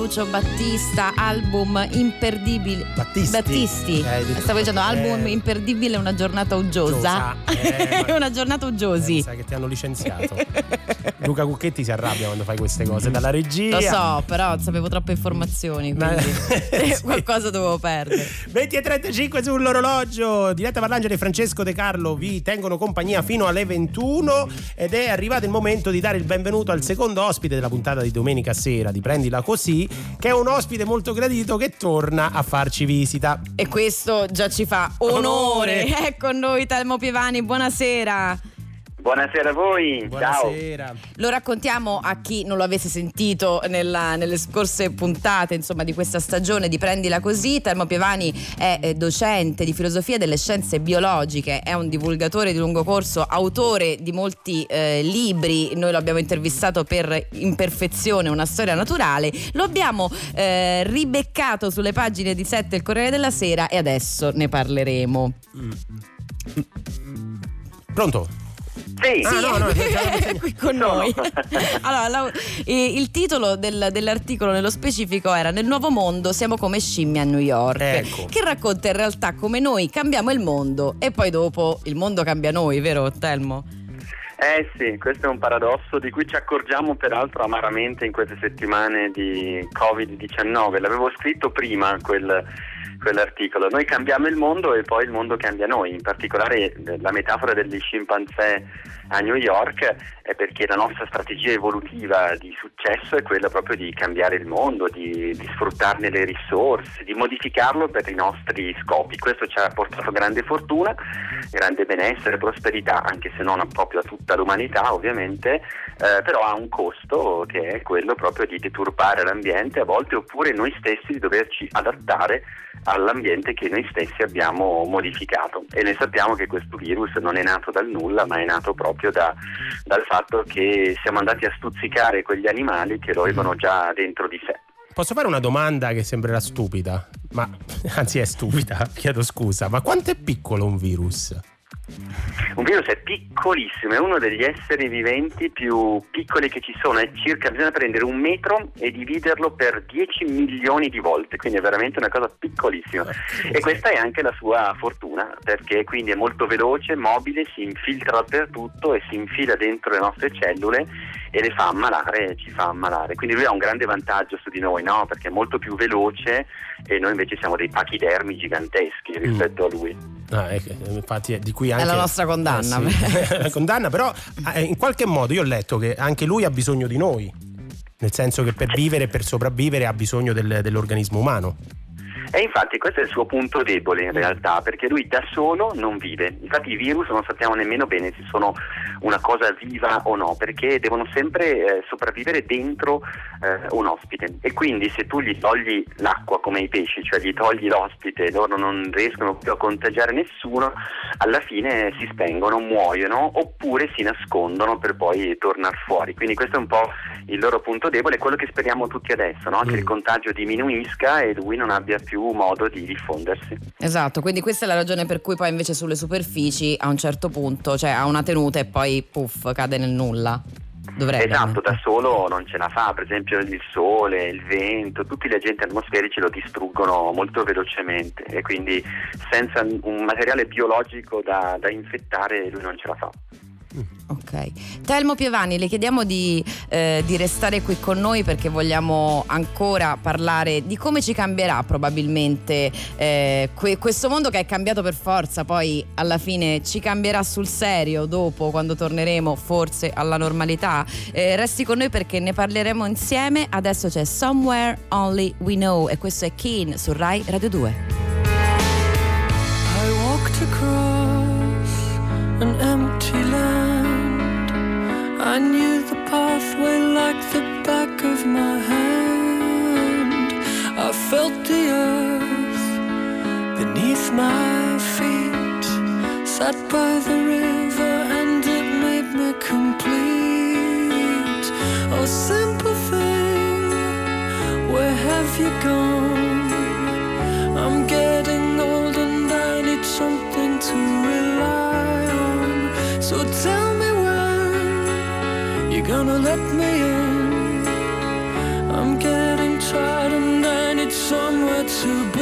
Lucio Battista, album imperdibile. Battisti. Battisti. Eh, Stavo dicendo album eh. imperdibile, una giornata uggiosa. Eh, una giornata uggiosi. Eh, sai che ti hanno licenziato. Luca Cucchetti si arrabbia quando fai queste cose dalla regia. Lo so, però sapevo troppe informazioni, quindi sì. qualcosa dovevo perdere. 20 e 35 sull'orologio. Diretta Parlangeli e Francesco De Carlo vi tengono compagnia fino alle 21 ed è arrivato il momento di dare il benvenuto al secondo ospite della puntata di domenica sera di Prendila Così, che è un ospite molto gradito che torna a farci visita. E questo già ci fa onore. onore. È con noi Telmo Pievani, buonasera. Buonasera a voi, Buonasera. ciao. Lo raccontiamo a chi non lo avesse sentito nella, nelle scorse puntate insomma, di questa stagione di Prendila Così. Termo Pievani è docente di filosofia delle scienze biologiche, è un divulgatore di lungo corso, autore di molti eh, libri. Noi lo abbiamo intervistato per Imperfezione, una storia naturale. Lo abbiamo eh, ribeccato sulle pagine di 7 del Corriere della Sera e adesso ne parleremo. Mm. Pronto? Sì, ah, no, no, è qui con no. noi. allora, la, il titolo del, dell'articolo nello specifico era Nel nuovo mondo siamo come scimmie a New York, ecco. che racconta in realtà come noi cambiamo il mondo e poi dopo il mondo cambia noi, vero Telmo? Eh sì, questo è un paradosso di cui ci accorgiamo peraltro amaramente in queste settimane di Covid-19. L'avevo scritto prima quel quell'articolo. Noi cambiamo il mondo e poi il mondo cambia noi, in particolare la metafora degli scimpanzé a New York è perché la nostra strategia evolutiva di successo è quella proprio di cambiare il mondo, di, di sfruttarne le risorse, di modificarlo per i nostri scopi. Questo ci ha portato grande fortuna, grande benessere, prosperità, anche se non proprio a tutta l'umanità ovviamente, eh, però ha un costo che è quello proprio di deturpare l'ambiente a volte oppure noi stessi di doverci adattare all'ambiente che noi stessi abbiamo modificato e noi sappiamo che questo virus non è nato dal nulla ma è nato proprio da, dal fatto che siamo andati a stuzzicare quegli animali che lo avevano già dentro di sé. Posso fare una domanda che sembrerà stupida, ma anzi è stupida, chiedo scusa, ma quanto è piccolo un virus? Un virus è piccolissimo, è uno degli esseri viventi più piccoli che ci sono, è circa, bisogna prendere un metro e dividerlo per 10 milioni di volte, quindi è veramente una cosa piccolissima. E questa è anche la sua fortuna, perché quindi è molto veloce, mobile, si infiltra dappertutto e si infila dentro le nostre cellule e le fa ammalare, ci fa ammalare. Quindi lui ha un grande vantaggio su di noi, no? Perché è molto più veloce e noi invece siamo dei pachidermi giganteschi rispetto mm. a lui. Ah, ecco, infatti è di cui anche... È la nostra condanna. Eh, sì. la condanna, però eh, in qualche modo io ho letto che anche lui ha bisogno di noi, nel senso che per vivere, per sopravvivere ha bisogno del, dell'organismo umano. E infatti questo è il suo punto debole in realtà, perché lui da solo non vive. Infatti i virus non sappiamo nemmeno bene se sono una cosa viva o no, perché devono sempre eh, sopravvivere dentro eh, un ospite. E quindi se tu gli togli l'acqua come i pesci, cioè gli togli l'ospite e loro non riescono più a contagiare nessuno, alla fine si spengono, muoiono oppure si nascondono per poi tornare fuori. Quindi questo è un po' il loro punto debole, quello che speriamo tutti adesso, no? che il mm. contagio diminuisca e lui non abbia più modo di diffondersi. Esatto, quindi questa è la ragione per cui poi invece sulle superfici a un certo punto, cioè ha una tenuta e poi puff, cade nel nulla. Dovrebbe. Esatto, da solo non ce la fa, per esempio il sole, il vento, tutti gli agenti atmosferici lo distruggono molto velocemente e quindi senza un materiale biologico da, da infettare lui non ce la fa. Ok. Telmo Piovani, le chiediamo di, eh, di, restare qui con noi perché vogliamo ancora parlare di come ci cambierà probabilmente eh, que- questo mondo che è cambiato per forza, poi alla fine ci cambierà sul serio dopo quando torneremo forse alla normalità. Eh, resti con noi perché ne parleremo insieme. Adesso c'è Somewhere Only We Know e questo è Keen su Rai Radio 2. I walked across an empty I knew the pathway like the back of my hand. I felt the earth beneath my feet. Sat by the river and it made me complete. Oh, simple thing, where have you gone? I'm getting gonna let me in. I'm getting tired and I need somewhere to be.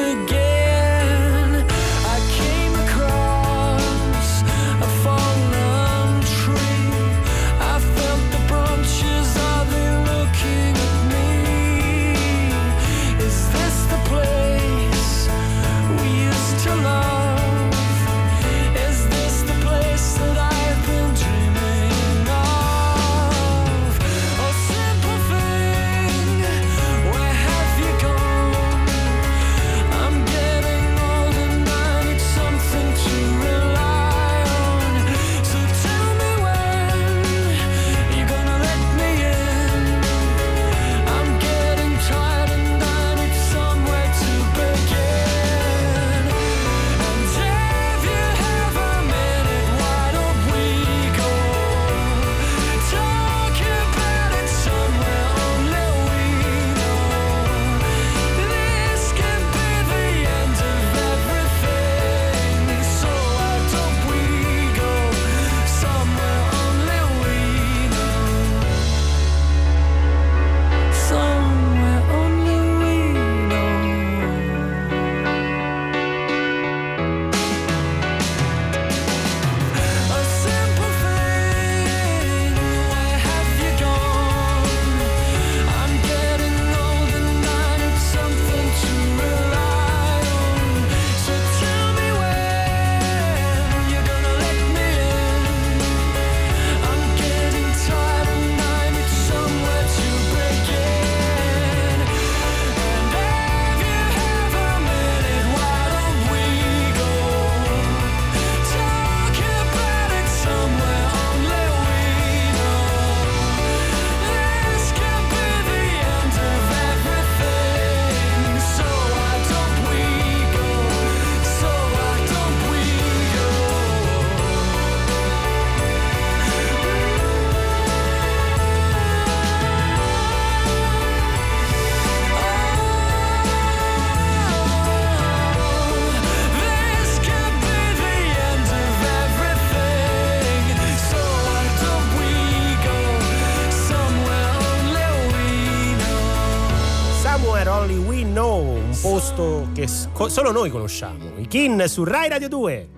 Solo noi conosciamo. I Kin su Rai Radio 2.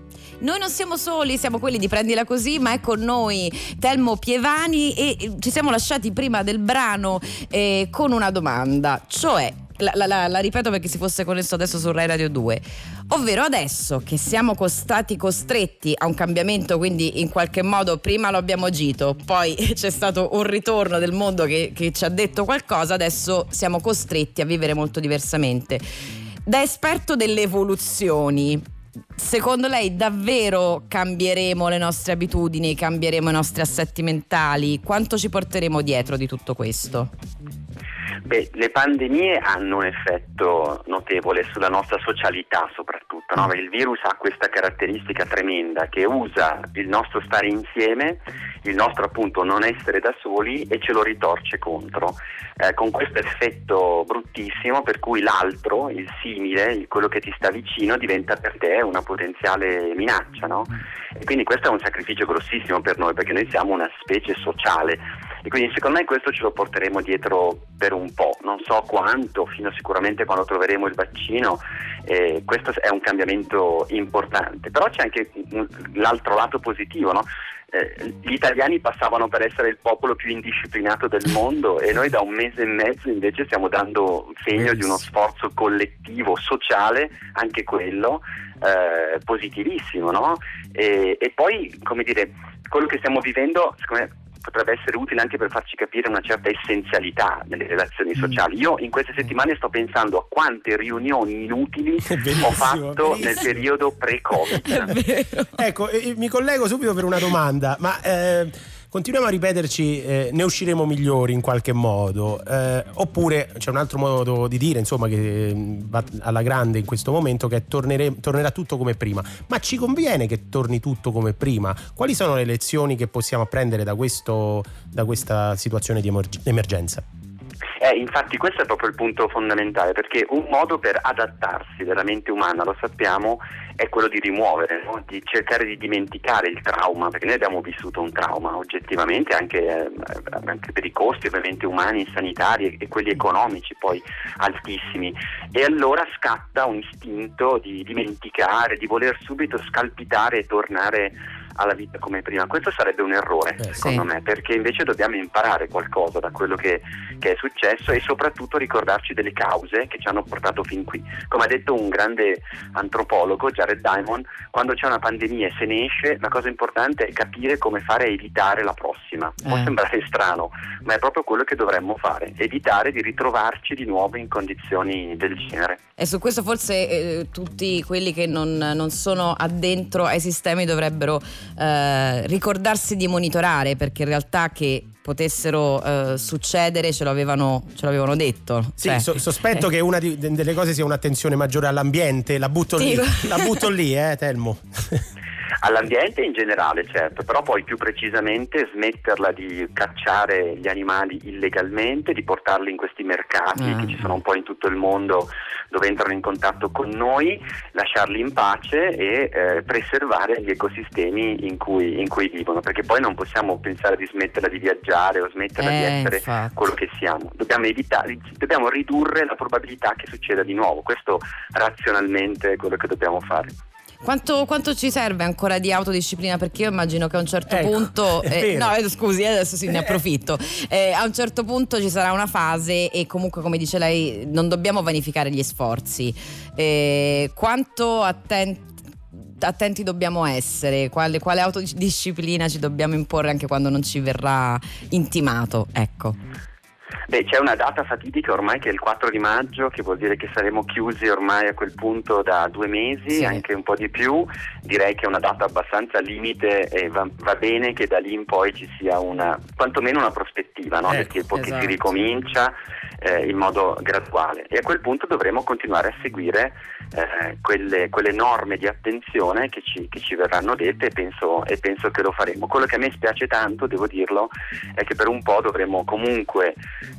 Noi non siamo soli, siamo quelli di Prendila Così, ma è con noi Telmo Pievani e ci siamo lasciati prima del brano eh, con una domanda, cioè, la, la, la, ripeto perché si fosse connesso adesso su Rai Radio 2, ovvero adesso che siamo stati costretti a un cambiamento, quindi in qualche modo prima lo abbiamo agito, poi c'è stato un ritorno del mondo che, che ci ha detto qualcosa, adesso siamo costretti a vivere molto diversamente da esperto delle evoluzioni, secondo lei davvero cambieremo le nostre abitudini, cambieremo i nostri assetti mentali? Quanto ci porteremo dietro di tutto questo? Beh, le pandemie hanno un effetto notevole sulla nostra socialità soprattutto, no? il virus ha questa caratteristica tremenda che usa il nostro stare insieme, il nostro appunto non essere da soli e ce lo ritorce contro, eh, con questo effetto bruttissimo per cui l'altro, il simile, quello che ti sta vicino diventa per te una potenziale minaccia. No? E quindi questo è un sacrificio grossissimo per noi perché noi siamo una specie sociale e quindi secondo me questo ce lo porteremo dietro per un po', non so quanto, fino sicuramente quando troveremo il vaccino, eh, questo è un cambiamento importante, però c'è anche l'altro lato positivo, no? eh, gli italiani passavano per essere il popolo più indisciplinato del mondo e noi da un mese e mezzo invece stiamo dando segno di uno sforzo collettivo, sociale, anche quello, eh, positivissimo, no? e, e, poi, come dire, quello che stiamo vivendo, secondo me, potrebbe essere utile anche per farci capire una certa essenzialità nelle relazioni sociali. Io in queste settimane sto pensando a quante riunioni inutili ho fatto nel periodo pre-Covid. ecco, mi collego subito per una domanda, ma eh, continuiamo a ripeterci eh, ne usciremo migliori in qualche modo eh, oppure c'è un altro modo di dire insomma che mm, va alla grande in questo momento che tornere, tornerà tutto come prima ma ci conviene che torni tutto come prima quali sono le lezioni che possiamo apprendere da, questo, da questa situazione di emergenza? Eh, infatti questo è proprio il punto fondamentale perché un modo per adattarsi della mente umana, lo sappiamo, è quello di rimuovere, no? di cercare di dimenticare il trauma, perché noi abbiamo vissuto un trauma oggettivamente anche, eh, anche per i costi ovviamente umani, sanitari e quelli economici poi altissimi e allora scatta un istinto di dimenticare, di voler subito scalpitare e tornare alla vita come prima. Questo sarebbe un errore, eh, secondo sì. me, perché invece dobbiamo imparare qualcosa da quello che, che, è successo e soprattutto ricordarci delle cause che ci hanno portato fin qui. Come ha detto un grande antropologo, Jared Diamond, quando c'è una pandemia e se ne esce, la cosa importante è capire come fare a evitare la prossima. Può eh. sembrare strano, ma è proprio quello che dovremmo fare, evitare di ritrovarci di nuovo in condizioni del genere. E su questo forse eh, tutti quelli che non, non sono addentro ai sistemi dovrebbero eh, ricordarsi di monitorare perché in realtà che potessero eh, succedere ce l'avevano, ce l'avevano detto. Sì, cioè, so, sospetto eh. che una di, delle cose sia un'attenzione maggiore all'ambiente, la butto sì. lì, la butto lì, eh, Telmo. all'ambiente in generale, certo, però poi più precisamente smetterla di cacciare gli animali illegalmente, di portarli in questi mercati mm. che ci sono un po' in tutto il mondo dove entrano in contatto con noi, lasciarli in pace e eh, preservare gli ecosistemi in cui, in cui, vivono, perché poi non possiamo pensare di smetterla di viaggiare o smetterla eh, di essere infatti. quello che siamo. Dobbiamo, evitare, dobbiamo ridurre la probabilità che succeda di nuovo, questo razionalmente è quello che dobbiamo fare. Quanto, quanto, ci serve ancora di autodisciplina? Perché io immagino che a un certo ecco, punto. Eh, no, eh, scusi, eh, adesso sì, ne eh. approfitto. Eh, a un certo punto ci sarà una fase e comunque, come dice lei, non dobbiamo vanificare gli sforzi. Eh, quanto attenti attenti dobbiamo essere, quale, quale, autodisciplina ci dobbiamo imporre anche quando non ci verrà intimato. Ecco. Beh, c'è una data fatidica ormai che è il 4 di maggio, che vuol dire che saremo chiusi ormai a quel punto da due mesi, sì. anche un po' di più. Direi che è una data abbastanza limite e va, va bene che da lì in poi ci sia una, quantomeno una prospettiva, no? ecco, perché poi esatto. si ricomincia eh, in modo graduale e a quel punto dovremo continuare a seguire eh, quelle, quelle, norme di attenzione che ci, che ci verranno dette e penso, e penso, che lo faremo. Quello che a me spiace tanto, devo dirlo, è che per un po' dovremo comunque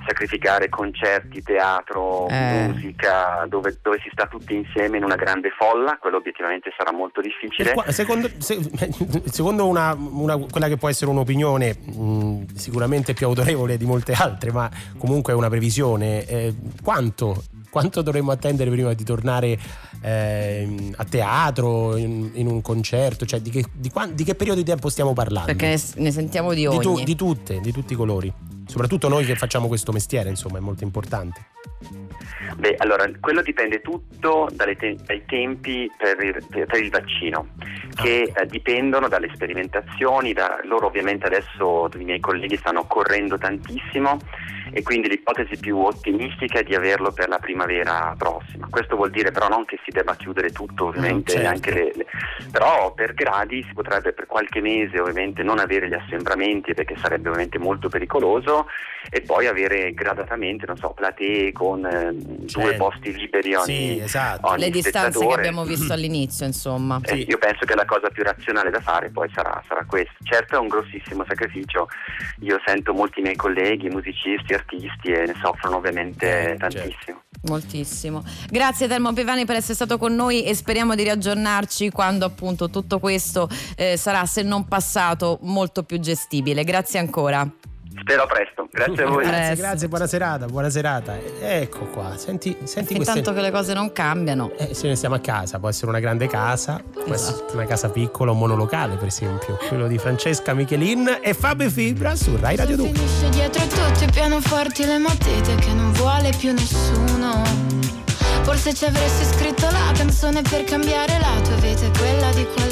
sacrificare concerti, teatro, eh. musica, dove, dove, si sta tutti insieme in una grande folla, quello obiettivamente sarà molto difficile. Secondo, secondo una, una, quella che può essere un'opinione mh, sicuramente più autorevole di molte altre, ma comunque è una previsione, eh, quanto quanto dovremmo attendere prima di tornare eh, a teatro, in, in, un concerto? Cioè, di che, di, di che, periodo di tempo stiamo parlando? Perché ne sentiamo di ogni. Di, tu, di tutte, di tutti i colori. Soprattutto noi che facciamo questo mestiere, insomma, è molto importante. Beh, allora, quello dipende tutto te- dai tempi per il, per il vaccino, che ah. eh, dipendono dalle sperimentazioni, da, loro ovviamente adesso i miei colleghi stanno correndo tantissimo e quindi l'ipotesi più ottimistica è di averlo per la primavera prossima. Questo vuol dire però non che si debba chiudere tutto, ovviamente, mm, certo. le, le, però per gradi si potrebbe per qualche mese ovviamente non avere gli assembramenti perché sarebbe ovviamente molto pericoloso e poi avere gradatamente, non so, platee con eh, certo. due posti liberi ogni, sì, esatto. ogni Le distanze che abbiamo visto all'inizio, insomma. Eh, sì. Io penso che la cosa più razionale da fare poi sarà, sarà questa. Certo è un grossissimo sacrificio, io sento molti miei colleghi, musicisti, artisti e ne soffrono ovviamente eh, tantissimo. Certo. Moltissimo. Grazie Telmo Pevani per essere stato con noi e speriamo di riaggiornarci quando appunto tutto questo eh, sarà, se non passato, molto più gestibile. Grazie ancora. Spero presto, grazie a voi. Grazie, grazie, buona serata, buona serata. Ecco qua, senti, senti queste... Intanto che le cose non cambiano. Eh, se ne stiamo a casa, può essere una grande casa, può esatto. essere una casa piccola, un monolocale per esempio. Quello di Francesca Michelin e Fabio Fibra su Rai Radio 2. Finisce dietro tutti i pianoforti le matite che non vuole più nessuno. Forse ci avresti scritto la canzone per cambiare la tua vita e quella di qualcuno.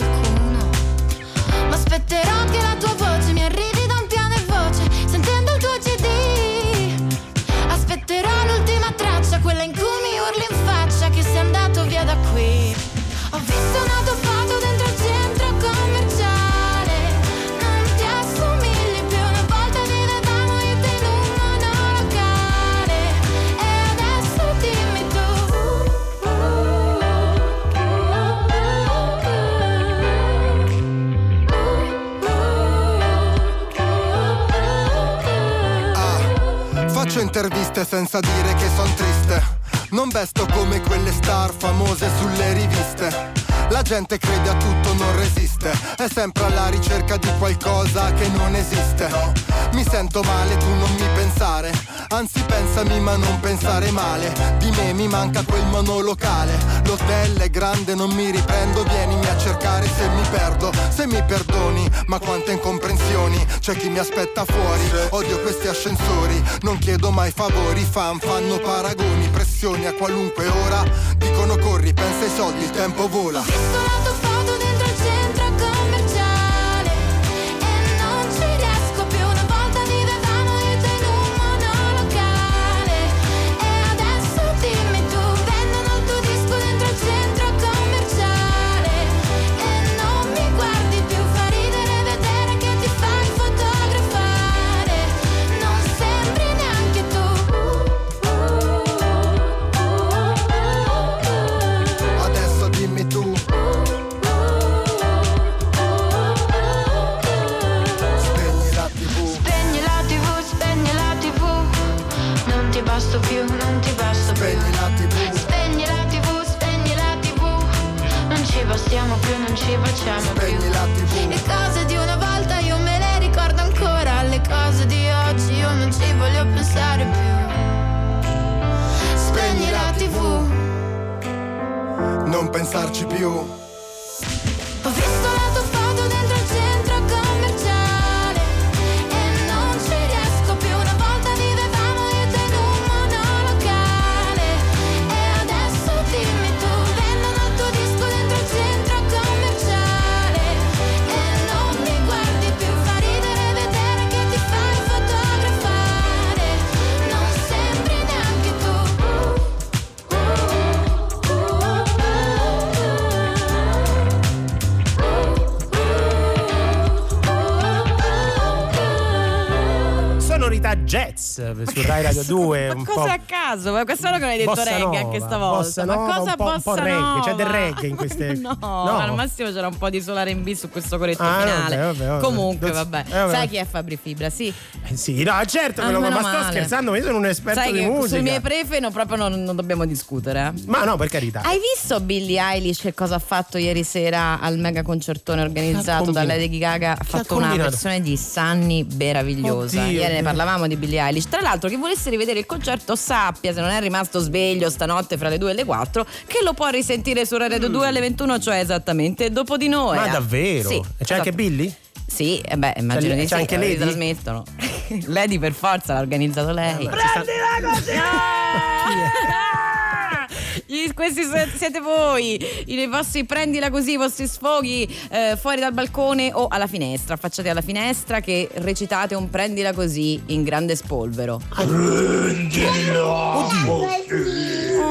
Gente crede a tutto, non resiste. È sempre alla ricerca di qualcosa che non esiste. Mi sento male, tu non mi pensare. Anzi, pensami, ma non pensare male. Di me mi manca quel monolocale. L'hotel è grande, non mi riprendo. Vienimi a cercare se mi perdo. Se mi perdoni, ma quante incomprensioni. C'è chi mi aspetta fuori. Odio questi ascensori. Non chiedo mai favori. Fan fanno paragoni, pressioni a qualunque ora. Dicono corri, pensa ai soldi, il tempo vola. Non pensarci più jazz su Rai Radio 2. ma cosa a caso? Ma quest'anno che non hai detto bossa reggae nova, anche stavolta. ma cosa un po', bossa un po reggae? C'è del reggae in queste. no, no, al massimo c'era un po' di solare in B su questo corretto ah, finale. Vabbè, vabbè, vabbè. Comunque, vabbè. Eh, vabbè. Sai chi è Fabri Fibra? Sì. Eh, sì, no, certo, ah, ma sto scherzando, io sono un esperto Sai di musica. Sui miei prefe no, proprio non, non, dobbiamo discutere. Eh. Ma no, per carità. Hai visto Billie Eilish che cosa ha fatto ieri sera al mega concertone organizzato da Lady Gaga? Ha fatto una versione di Sunny meravigliosa. Ieri ne parlavamo di Billie Eilish. Tra l'altro, chi volesse rivedere il concerto sappia, se non è rimasto sveglio stanotte fra le 2 e le 4, che lo può risentire su Radio mm. 2 alle 21, cioè esattamente dopo di noi. Ma davvero? Sì, c'è esatto. anche Billy? Sì, eh beh, immagino c'è, di c'è sì, anche lei. trasmettono. Lady per forza l'ha organizzato lei. Prendila così! questi siete voi, i vostri prendila così, i vostri sfoghi eh, fuori dal balcone o alla finestra. Affacciate alla finestra che recitate un prendila così in grande spolvero. Prendila!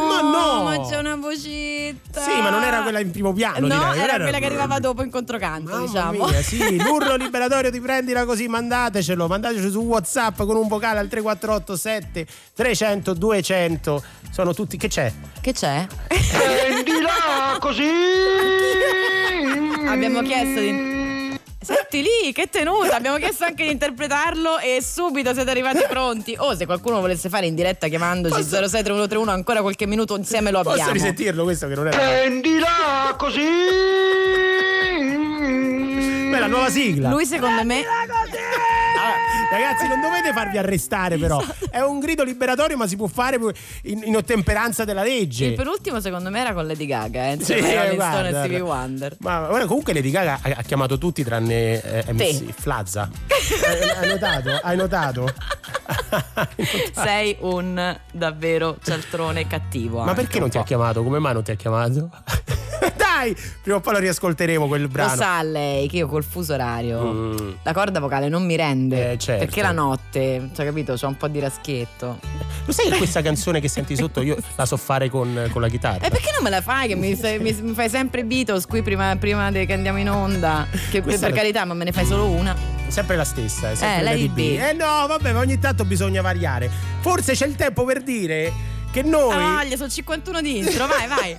ma no! Ma c'è una vocetta. Sì, ma non era quella in primo piano. No, direi. era, era quella che arrivava dopo in controcanto, Mamma diciamo. Mia, sì, l'urlo liberatorio di prendila così, mandatecelo, mandatecelo su WhatsApp con un vocale al 3487 300 200. Sono tutti che c'è? Che c'è? Prendila così! Abbiamo chiesto di Senti lì, che tenuta! Abbiamo chiesto anche di interpretarlo e subito siete arrivati pronti. O oh, se qualcuno volesse fare in diretta chiamandoci Posso... 06131 ancora qualche minuto insieme lo abbiamo. Posso risentirlo questo che non era. Prendila così! Beh, la nuova sigla. Lui secondo me Ragazzi, non dovete farvi arrestare, però. Esatto. È un grido liberatorio, ma si può fare in, in ottemperanza della legge. Il penultimo, secondo me, era con Lady Gaga, eh? Sì, eh, guarda, e Stevie Wonder. Ma guarda, comunque Lady Gaga ha, ha chiamato tutti tranne eh, MC Flazza. hai, hai notato? Hai notato? Sei un davvero cialtrone cattivo. Ma perché non ti ha chiamato? Come mai non ti ha chiamato? Dai, prima o poi lo riascolteremo quel brano. Lo sa lei che io col fuso orario mm. la corda vocale non mi rende. Eh, certo. Perché la notte, cioè capito, c'ho un po' di raschietto. Lo sai che questa canzone che senti sotto io la so fare con, con la chitarra? E perché non me la fai? Che mi, mi, fai sempre Beatles qui prima, prima che andiamo in onda. Che questa per carità, ma me ne fai solo una. Sempre la stessa, è sempre eh, B. B. Eh no, vabbè, ma ogni tanto bisogna variare. Forse c'è il tempo per dire che noi. Ah, gli sono 51 di intro, vai, vai.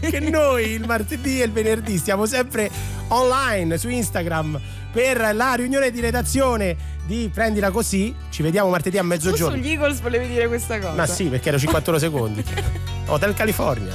che noi il martedì e il venerdì stiamo sempre online su Instagram per la riunione di redazione di Prendila Così. Ci vediamo martedì a mezzogiorno. Tu sugli Eagles volevi dire questa cosa? Ma sì, perché ero 51 secondi. Hotel California.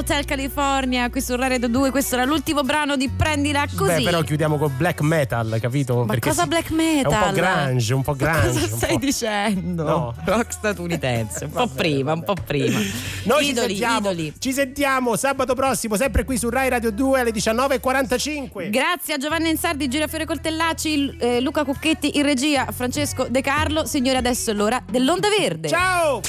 Hotel California, qui su Radio 2. Questo era l'ultimo brano di Prendila così. Beh, però chiudiamo con black metal, capito? Ma Perché cosa si... black metal? È un po' grunge, un po' grunge. Ma cosa stai dicendo? No. Rock statunitense, un po' vabbè, prima, vabbè. un po' prima. Noi idoli, ci sentiamo, idoli. Ci sentiamo sabato prossimo, sempre qui su Rai Radio 2 alle 19.45. Grazie a Giovanni Insardi, Girafiore Coltellacci, eh, Luca Cucchetti in regia, Francesco De Carlo. Signore, adesso è l'ora dell'Onda Verde. Ciao!